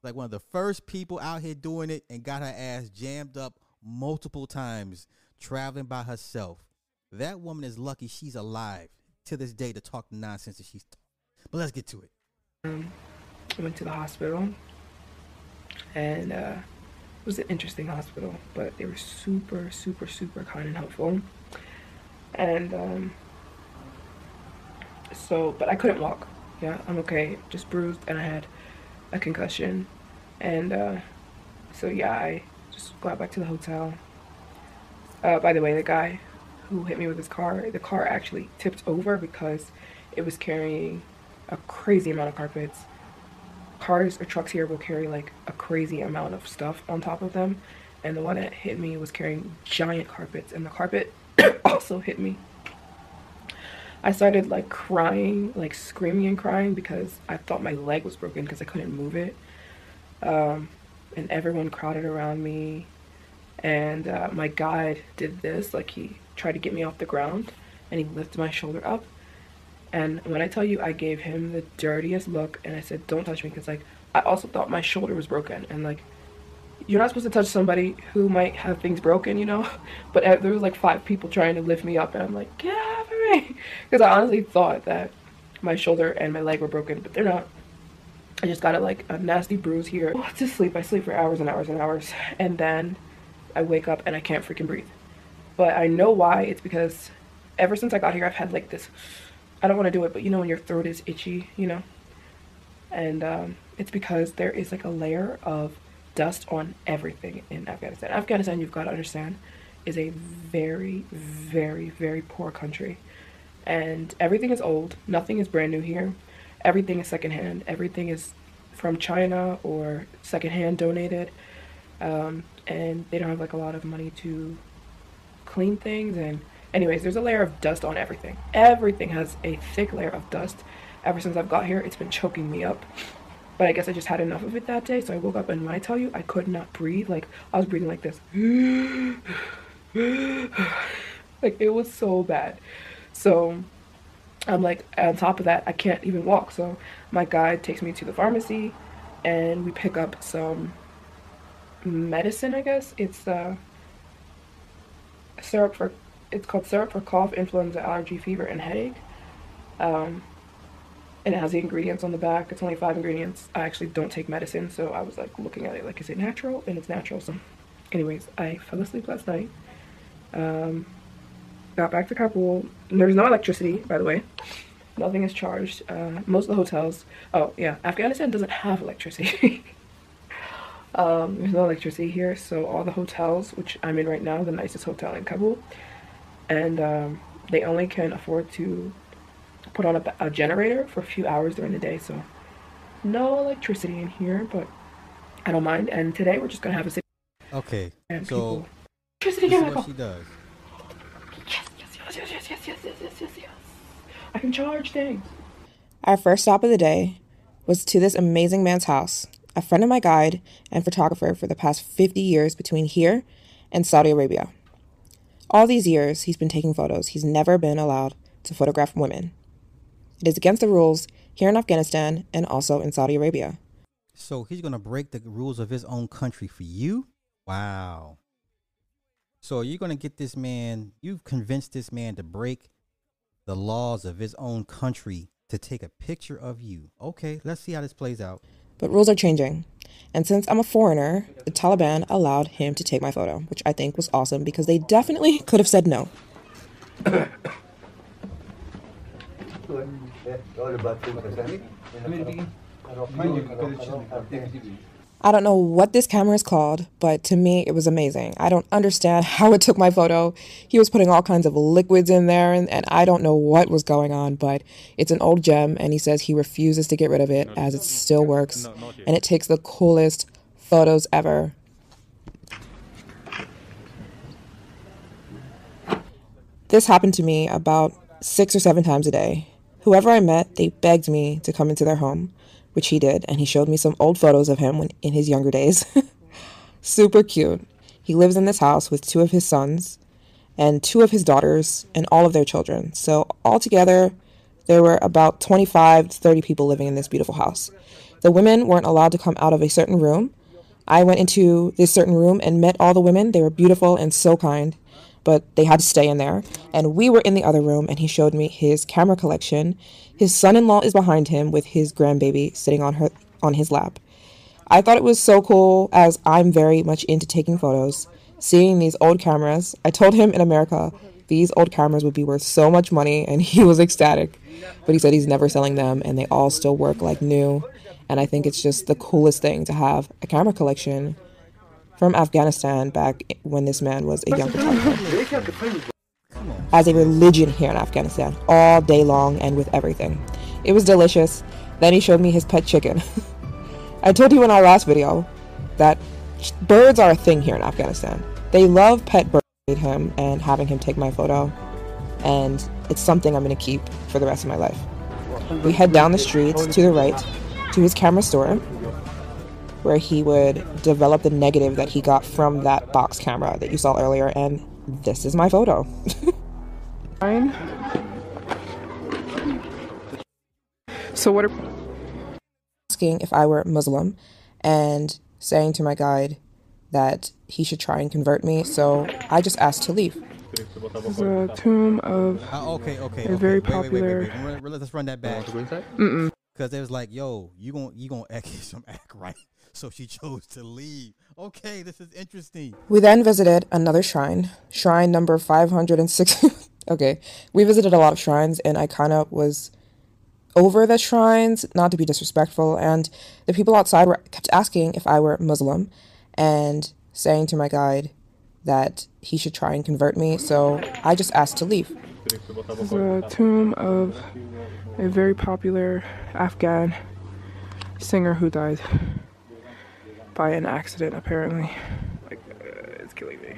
Like one of the first people out here doing it and got her ass jammed up multiple times traveling by herself. That woman is lucky she's alive to this day to talk nonsense that she's talking. But let's get to it. um, I went to the hospital, and uh, it was an interesting hospital, but they were super, super, super kind and helpful. And um, so, but I couldn't walk. Yeah, I'm okay, just bruised, and I had a concussion. And uh, so, yeah, I just got back to the hotel. Uh, by the way, the guy who hit me with his car, the car actually tipped over because it was carrying a crazy amount of carpets. Cars or trucks here will carry like a crazy amount of stuff on top of them. And the one that hit me was carrying giant carpets, and the carpet also hit me. I started like crying, like screaming and crying because I thought my leg was broken because I couldn't move it. Um, and everyone crowded around me. And uh, my guide did this, like he tried to get me off the ground and he lifted my shoulder up And when I tell you, I gave him the dirtiest look, and I said, "Don't touch me," because like I also thought my shoulder was broken, and like you're not supposed to touch somebody who might have things broken, you know. But uh, there was like five people trying to lift me up, and I'm like, "Get off of me," because I honestly thought that my shoulder and my leg were broken, but they're not. I just got a, like a nasty bruise here. Oh, to sleep, I sleep for hours and hours and hours, and then I wake up and I can't freaking breathe. But I know why. It's because ever since I got here, I've had like this. I don't want to do it, but you know when your throat is itchy, you know. And um, it's because there is like a layer of dust on everything in Afghanistan. Afghanistan, you've got to understand, is a very, very, very poor country. And everything is old. Nothing is brand new here. Everything is secondhand. Everything is from China or secondhand donated. Um, and they don't have like a lot of money to clean things. And, anyways, there's a layer of dust on everything. Everything has a thick layer of dust. Ever since I've got here, it's been choking me up. But I guess I just had enough of it that day. So I woke up, and when I tell you, I could not breathe. Like, I was breathing like this. like, it was so bad. So I'm like, on top of that, I can't even walk. So my guide takes me to the pharmacy and we pick up some medicine, I guess. It's uh, syrup for, it's called syrup for cough, influenza, allergy, fever, and headache. Um, and it has the ingredients on the back. It's only five ingredients. I actually don't take medicine, so I was like looking at it like, is it natural? And it's natural. So, anyways, I fell asleep last night. Um, got back to Kabul. There's no electricity, by the way. Nothing is charged. Uh, most of the hotels. Oh yeah, Afghanistan doesn't have electricity. um, there's no electricity here, so all the hotels, which I'm in right now, the nicest hotel in Kabul, and um, they only can afford to put on a, a generator for a few hours during the day. So no electricity in here, but I don't mind. And today we're just gonna have a sit. Okay. And so people- this Electricity, is what she does. yes, yes, yes, yes, yes, yes, yes, yes, yes. I can charge things. Our first stop of the day was to this amazing man's house, a friend of my guide and photographer for the past 50 years between here and Saudi Arabia. All these years, he's been taking photos. He's never been allowed to photograph women. It is against the rules here in Afghanistan and also in Saudi Arabia. So he's gonna break the rules of his own country for you? Wow. So you're gonna get this man, you've convinced this man to break the laws of his own country to take a picture of you. Okay, let's see how this plays out. But rules are changing. And since I'm a foreigner, the Taliban allowed him to take my photo, which I think was awesome because they definitely could have said no. I don't know what this camera is called, but to me it was amazing. I don't understand how it took my photo. He was putting all kinds of liquids in there, and, and I don't know what was going on, but it's an old gem, and he says he refuses to get rid of it as it still works, and it takes the coolest photos ever. This happened to me about six or seven times a day. Whoever I met, they begged me to come into their home, which he did, and he showed me some old photos of him when, in his younger days. Super cute. He lives in this house with two of his sons and two of his daughters and all of their children. So, altogether, there were about 25 to 30 people living in this beautiful house. The women weren't allowed to come out of a certain room. I went into this certain room and met all the women. They were beautiful and so kind, but they had to stay in there. And we were in the other room, and he showed me his camera collection. His son-in-law is behind him with his grandbaby sitting on her on his lap. I thought it was so cool as I'm very much into taking photos. Seeing these old cameras, I told him in America these old cameras would be worth so much money, and he was ecstatic. But he said he's never selling them, and they all still work like new. And I think it's just the coolest thing to have a camera collection from Afghanistan back when this man was a young photographer. As a religion here in Afghanistan, all day long and with everything. It was delicious. Then he showed me his pet chicken. I told you in our last video that birds are a thing here in Afghanistan. They love pet birds, him and having him take my photo, and it's something I'm going to keep for the rest of my life. We head down the street to the right to his camera store, where he would develop the negative that he got from that box camera that you saw earlier, and this is my photo. Fine. So what are asking if I were Muslim and saying to my guide that he should try and convert me. So I just asked to leave. There's a tomb of Uh, okay, okay, a okay. very Wait, wait, wait, popular. wait, wait. Run- Let's run that back. Mm-mm. Because it was like, "Yo, you gon' you gonna act some act right." So she chose to leave. Okay, this is interesting. We then visited another shrine, shrine number 506. okay, we visited a lot of shrines, and I kind of was over the shrines, not to be disrespectful. And the people outside were kept asking if I were Muslim and saying to my guide that he should try and convert me. So I just asked to leave. There's a tomb of a very popular Afghan singer who died by an accident, apparently. Like, uh, it's killing me.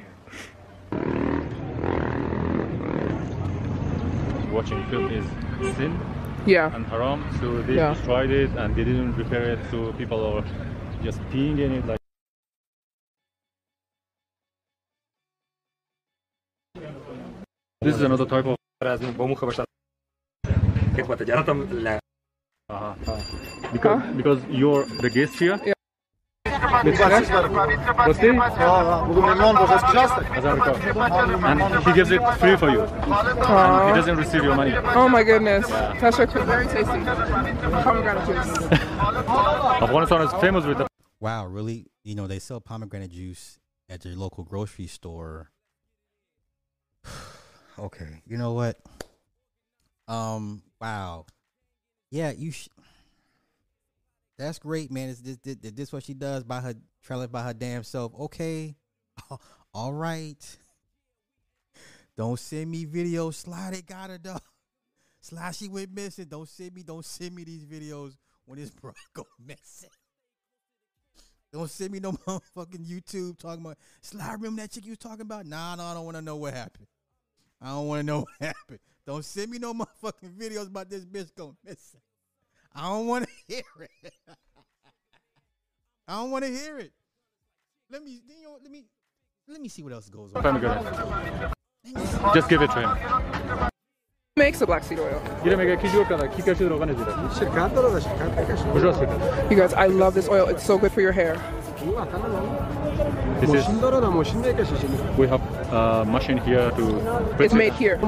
watching film is sin Yeah. and haram so they Yeah. destroyed it and they didn't repair it so people are just peeing in it like this is another type of because, because you're the guest here and he gives it free for you and he doesn't receive your money Oh my goodness. That's very tasty. Pomegranate juice. Afghanistan is famous with the Wow, really? You know they sell pomegranate juice at your local grocery store. okay, you know what? Um, wow. Yeah, you. Sh- That's great, man. Is this, this this what she does by her trailing by her damn self? Okay, all right. Don't send me videos. Slide it, got her though. Slide she went missing. Don't send me. Don't send me these videos when this bro go missing. Don't send me no motherfucking YouTube talking about slide. Remember that chick you was talking about? Nah, no, I don't want to know what happened. I don't want to know what happened. Don't send me no motherfucking videos about this bitch going missing. I don't want to hear it. I don't want to hear it. Let me, you know, let me, let me see what else goes on. Just give it to him. makes the black seed oil? You guys, I love this oil. It's so good for your hair. This is, we have a machine here to... It's made here.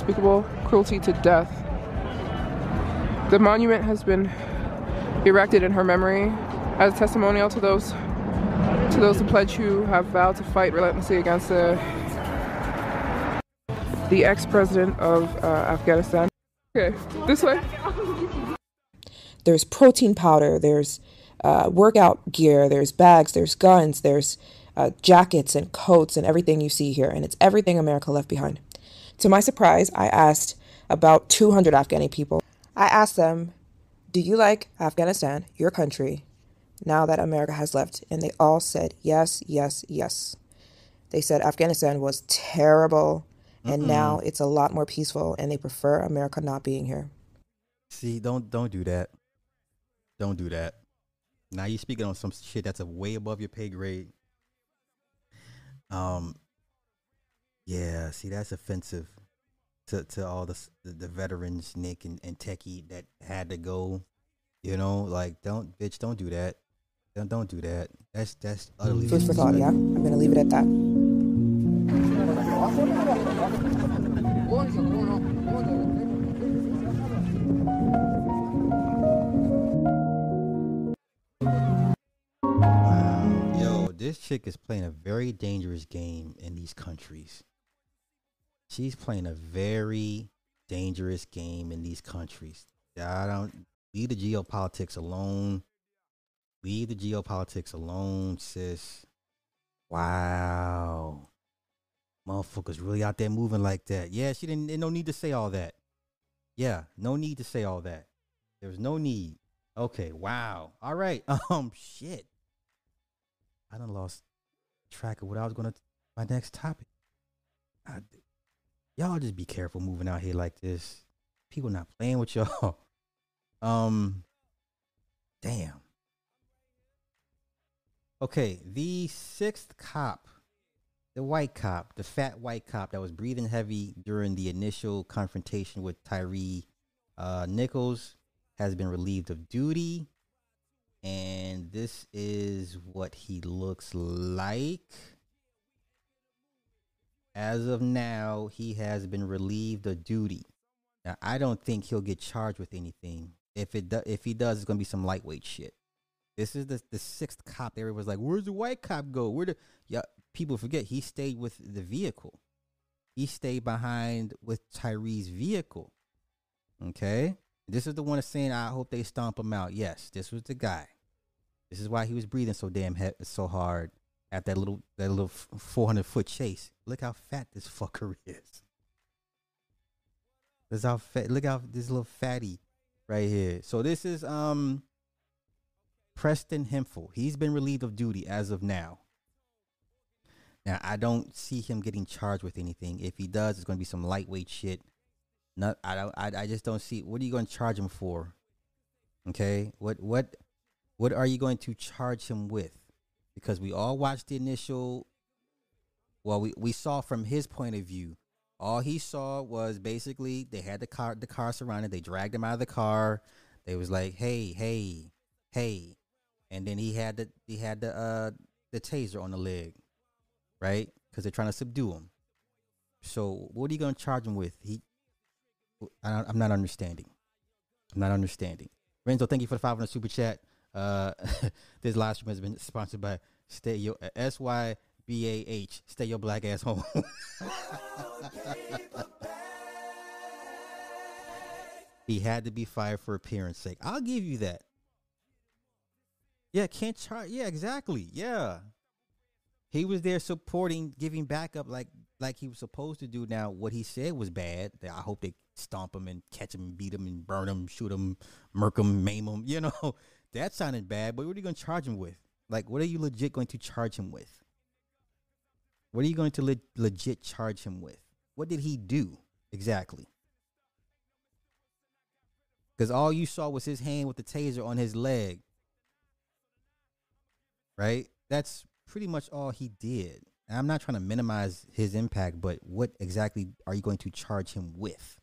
Unspeakable cruelty to death. The monument has been erected in her memory as a testimonial to those to those who pledge who have vowed to fight relentlessly against the the ex-president of uh, Afghanistan. Okay, this way. There's protein powder, there's uh, workout gear, there's bags, there's guns, there's uh, jackets and coats and everything you see here. And it's everything America left behind. To my surprise, I asked about 200 Afghani people. I asked them, Do you like Afghanistan, your country, now that America has left? And they all said yes, yes, yes. They said Afghanistan was terrible and Mm-mm. now it's a lot more peaceful and they prefer America not being here. See, don't don't do that. Don't do that. Now you're speaking on some shit that's a way above your pay grade. Um. Yeah, see, that's offensive to to all the the, veterans, Nick and, and Techie that had to go. You know, like don't bitch, don't do that. Don't don't do that. That's that's utterly Food for thought, yeah? I'm going to leave it at that. Yo, this chick is playing a very dangerous game in these countries. She's playing a very dangerous game in these countries. I don't leave the geopolitics alone. Leave the geopolitics alone, sis. Wow. Motherfuckers really out there moving like that. Yeah, she didn't no need to say all that. Yeah, no need to say all that. There's no need. Okay, wow. All right. Um shit. I done lost track of what I was gonna my next topic. I, y'all just be careful moving out here like this. People not playing with y'all. Um damn. Okay, the sixth cop the white cop, the fat white cop that was breathing heavy during the initial confrontation with Tyre uh, Nichols, has been relieved of duty. And this is what he looks like. As of now, he has been relieved of duty. Now, I don't think he'll get charged with anything. If it do, if he does, it's gonna be some lightweight shit. This is the the sixth cop. Was like, "Where's the white cop go? Where the yeah?" People forget he stayed with the vehicle. He stayed behind with Tyre's vehicle. Okay, this is the one that's saying, "I hope they stomp him out." Yes, this was the guy. This is why he was breathing so damn he- so hard at that little that little four hundred foot chase. Look how fat this fucker is. This how fat. Look how this little fatty right here. So this is um Preston Hemphill. He's been relieved of duty as of now. Now I don't see him getting charged with anything. If he does, it's going to be some lightweight shit. Not I don't I, I just don't see what are you going to charge him for? Okay? What what what are you going to charge him with? Because we all watched the initial well we, we saw from his point of view all he saw was basically they had the car the car surrounded they dragged him out of the car. They was like hey hey hey. And then he had the he had the uh the taser on the leg right? Because they're trying to subdue him. So what are you to charge him with? He I am not understanding. I'm not understanding. Renzo thank you for the 500 super chat uh this live stream has been sponsored by stay your sy B A H. Stay your black ass home. he had to be fired for appearance sake. I'll give you that. Yeah, can't charge. Yeah, exactly. Yeah, he was there supporting, giving backup like like he was supposed to do. Now, what he said was bad. I hope they stomp him and catch him beat him and burn him, shoot him, murk him, maim him. You know, that sounded bad. But what are you going to charge him with? Like, what are you legit going to charge him with? What are you going to le- legit charge him with? What did he do exactly? Because all you saw was his hand with the taser on his leg. Right? That's pretty much all he did. And I'm not trying to minimize his impact, but what exactly are you going to charge him with?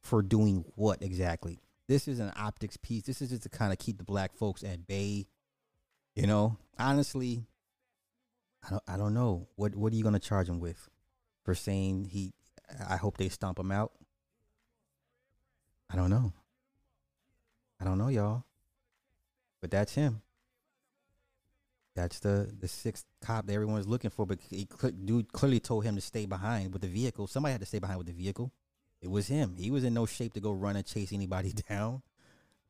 For doing what exactly? This is an optics piece. This is just to kind of keep the black folks at bay. You know, honestly, I don't I don't know. What what are you gonna charge him with? For saying he I hope they stomp him out? I don't know. I don't know, y'all. But that's him. That's the the sixth cop that everyone's looking for. But he dude clearly told him to stay behind with the vehicle. Somebody had to stay behind with the vehicle. It was him. He was in no shape to go run and chase anybody down.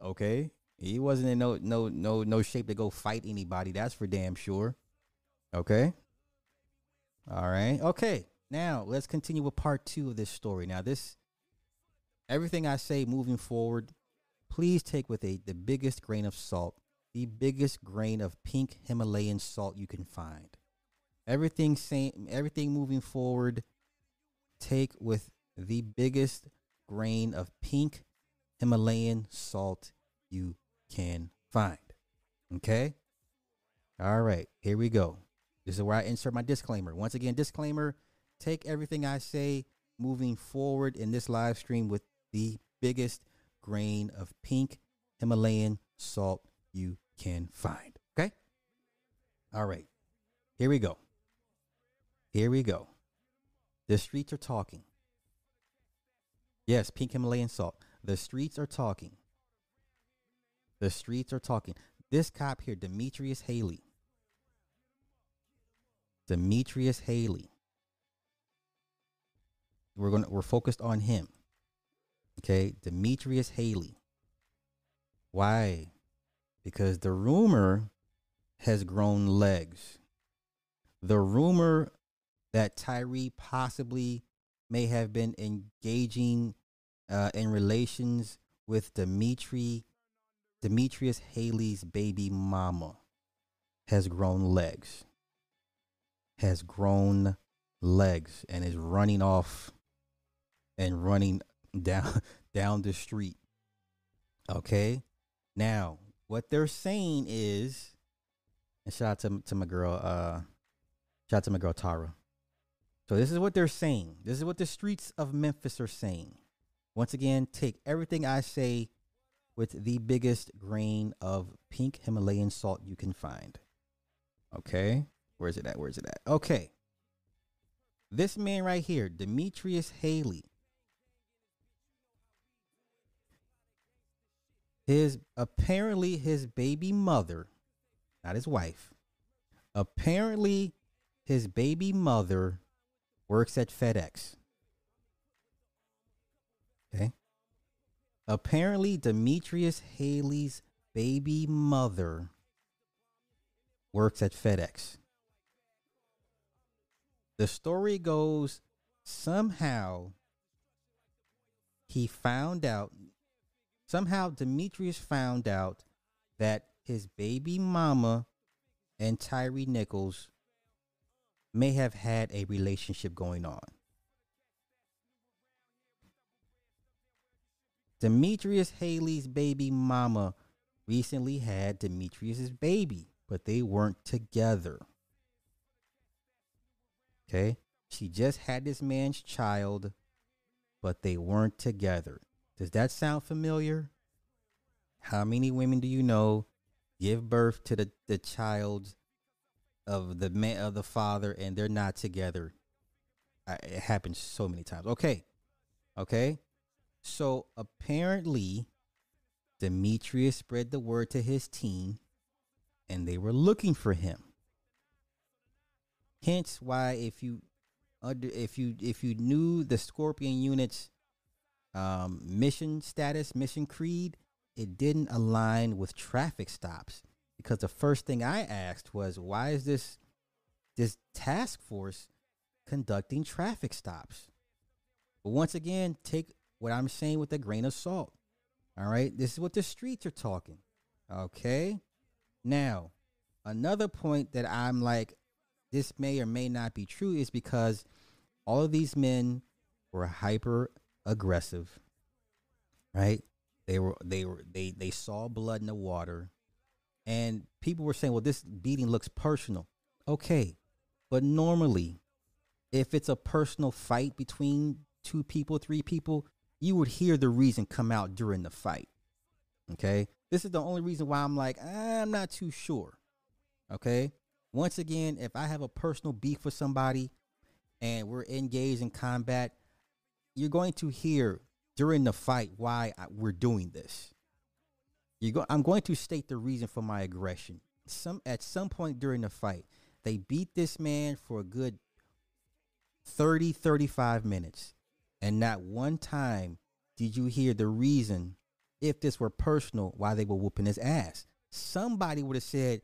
Okay, he wasn't in no no no no shape to go fight anybody. That's for damn sure. Okay. All right. Okay. Now let's continue with part two of this story. Now, this everything I say moving forward, please take with a the biggest grain of salt, the biggest grain of pink Himalayan salt you can find. Everything same everything moving forward, take with the biggest grain of pink Himalayan salt you can find. Okay? All right, here we go. This is where I insert my disclaimer. Once again, disclaimer take everything I say moving forward in this live stream with the biggest grain of pink Himalayan salt you can find. Okay? All right. Here we go. Here we go. The streets are talking. Yes, pink Himalayan salt. The streets are talking. The streets are talking. This cop here, Demetrius Haley, Demetrius Haley. We're going to we're focused on him. Okay, Demetrius Haley. Why? Because the rumor has grown legs. The rumor that Tyre possibly may have been engaging uh, in relations with Dimitri Demetrius Haley's baby mama has grown legs has grown legs and is running off and running down down the street. Okay? Now, what they're saying is and shout out to, to my girl, uh shout out to my girl Tara. So this is what they're saying. This is what the streets of Memphis are saying. Once again, take everything I say with the biggest grain of pink Himalayan salt you can find. Okay? Where's it at? Where's it at? Okay. This man right here, Demetrius Haley. His apparently his baby mother, not his wife. Apparently his baby mother works at FedEx. Okay. Apparently, Demetrius Haley's baby mother works at FedEx. The story goes somehow he found out, somehow Demetrius found out that his baby mama and Tyre Nichols may have had a relationship going on. Demetrius Haley's baby mama recently had Demetrius's baby, but they weren't together. Okay? She just had this man's child, but they weren't together. Does that sound familiar? How many women do you know give birth to the, the child of the man of the father and they're not together? I, it happens so many times. Okay. Okay. So apparently, Demetrius spread the word to his team and they were looking for him. Hence why if you under if you if you knew the Scorpion unit's um, mission status, mission creed, it didn't align with traffic stops because the first thing I asked was why is this this task force conducting traffic stops? But once again, take what I'm saying with a grain of salt. All right, this is what the streets are talking. Okay, now another point that I'm like, this may or may not be true is because all of these men were hyper aggressive, right? They were they were they they saw blood in the water, and people were saying, "Well, this beating looks personal." Okay, but normally, if it's a personal fight between two people, three people, you would hear the reason come out during the fight. Okay, this is the only reason why I'm like I'm not too sure. Okay, once again, if I have a personal beef with somebody and we're engaged in combat, you're going to hear during the fight why I, we're doing this. You go, I'm going to state the reason for my aggression. Some at some point during the fight, they beat this man for a good 30, 35 minutes. And not one time did you hear the reason, if this were personal, why they were whooping his ass. Somebody would have said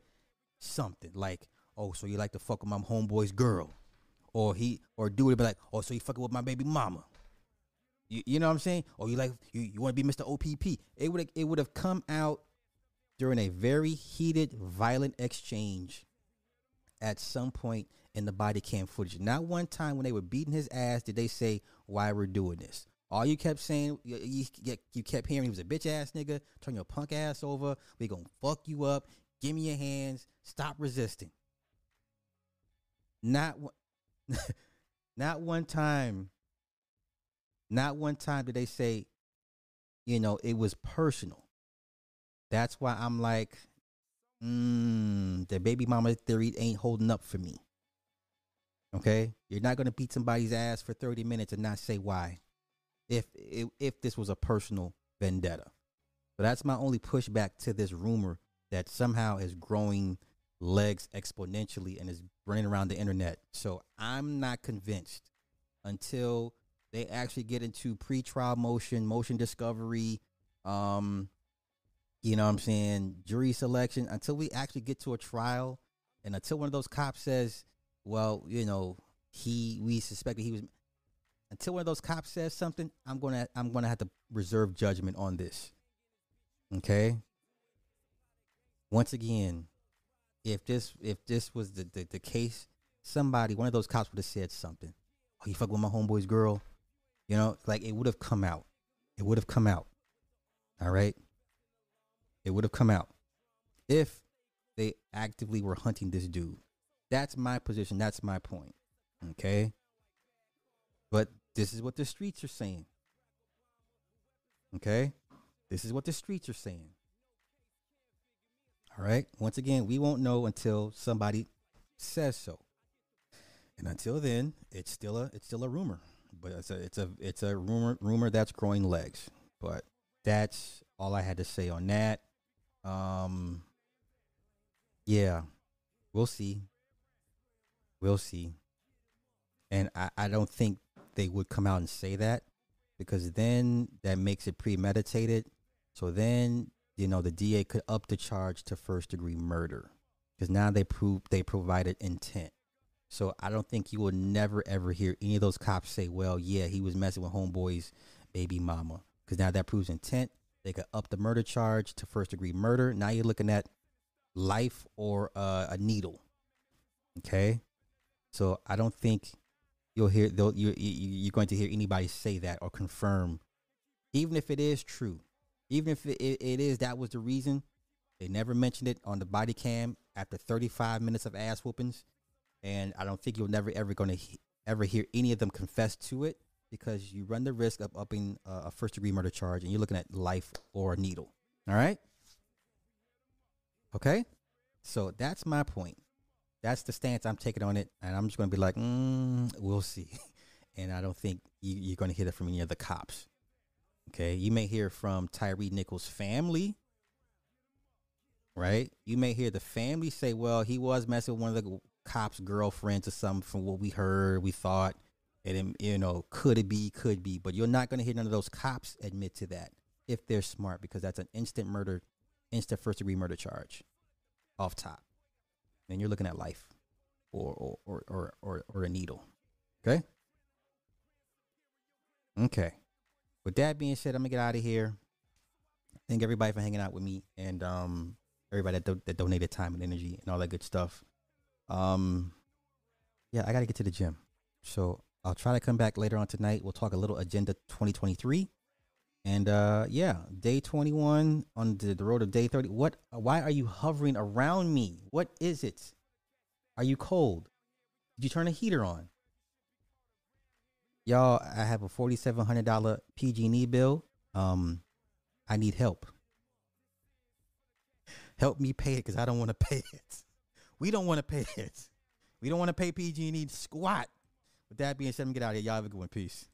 something like, oh, so you like to fuck with my homeboy's girl. Or he or do it be like, oh, so you fucking with my baby mama. You, you know what I'm saying? Or you like you, you want to be Mr. OPP. It would it would have come out during a very heated, violent exchange at some point in the body cam footage. Not one time when they were beating his ass did they say why we're doing this. All you kept saying, you, you, kept hearing he was a bitch ass nigga. Turn your punk ass over. We gonna fuck you up. Give me your hands. Stop resisting. Not one, not one time. Not one time did they say, you know, it was personal. That's why I'm like, mm, the baby mama theory ain't holding up for me. Okay, you're not gonna beat somebody's ass for 30 minutes and not say why, if if, if this was a personal vendetta. So that's my only pushback to this rumor that somehow is growing legs exponentially and is running around the internet. So I'm not convinced until they actually get into pre-trial motion, motion discovery, um, you know what I'm saying, jury selection, until we actually get to a trial and until one of those cops says, well, you know, he we suspected he was until one of those cops says something, I'm gonna I'm gonna have to reserve judgment on this. Okay. Once again, if this if this was the, the, the case, somebody, one of those cops would have said something. Oh, you fuck with my homeboy's girl. You know, like it would have come out. It would have come out. All right. It would have come out if they actively were hunting this dude. That's my position. That's my point. Okay. But this is what the streets are saying. Okay? This is what the streets are saying. All right? Once again, we won't know until somebody says so. And until then, it's still a it's still a rumor. But it's a it's a it's a rumor rumor that's growing legs. But that's all I had to say on that. Um yeah. We'll see. We'll see. And I, I don't think they would come out and say that because then that makes it premeditated. So then, you know, the DA could up the charge to first degree murder because now they prove they provided intent. So I don't think you will never ever hear any of those cops say, "Well, yeah, he was messing with homeboy's baby mama," because now that proves intent. They could up the murder charge to first degree murder. Now you're looking at life or uh, a needle. Okay, so I don't think you'll hear though you you're going to hear anybody say that or confirm, even if it is true, even if it, it is that was the reason. They never mentioned it on the body cam after 35 minutes of ass whoopings, and I don't think you're never ever going to he- ever hear any of them confess to it because you run the risk of upping uh, a first degree murder charge, and you're looking at life or a needle. All right. Okay, so that's my point. That's the stance I'm taking on it, and I'm just going to be like, mm, we'll see. And I don't think you, you're going to hear that from any of the cops. Okay, you may hear from Tyre Nichols' family, right? You may hear the family say, "Well, he was messing with one of the cops' girlfriends or something." From what we heard, we thought, and you know, could it be? Could be, but you're not going to hear none of those cops admit to that if they're smart, because that's an instant murder, instant first degree murder charge, off top. And you're looking at life, or or or or or, or a needle. Okay. Okay. With that being said, I'm gonna get out of here. Thank everybody for hanging out with me and um everybody that, do- that donated time and energy and all that good stuff. Um, yeah, I gotta get to the gym, so I'll try to come back later on tonight. We'll talk a little agenda 2023, and uh, yeah, day 21 on the, the road to day 30. What? Why are you hovering around me? What is it? Are you cold? Did you turn a heater on? Y'all, I have a forty-seven hundred dollar PG&E bill. Um, I need help. Help me pay it because I don't want to pay it. We don't want to pay it. We don't want to pay PG&E squat. With that being said, I'm get out of here. Y'all have a good one. Peace.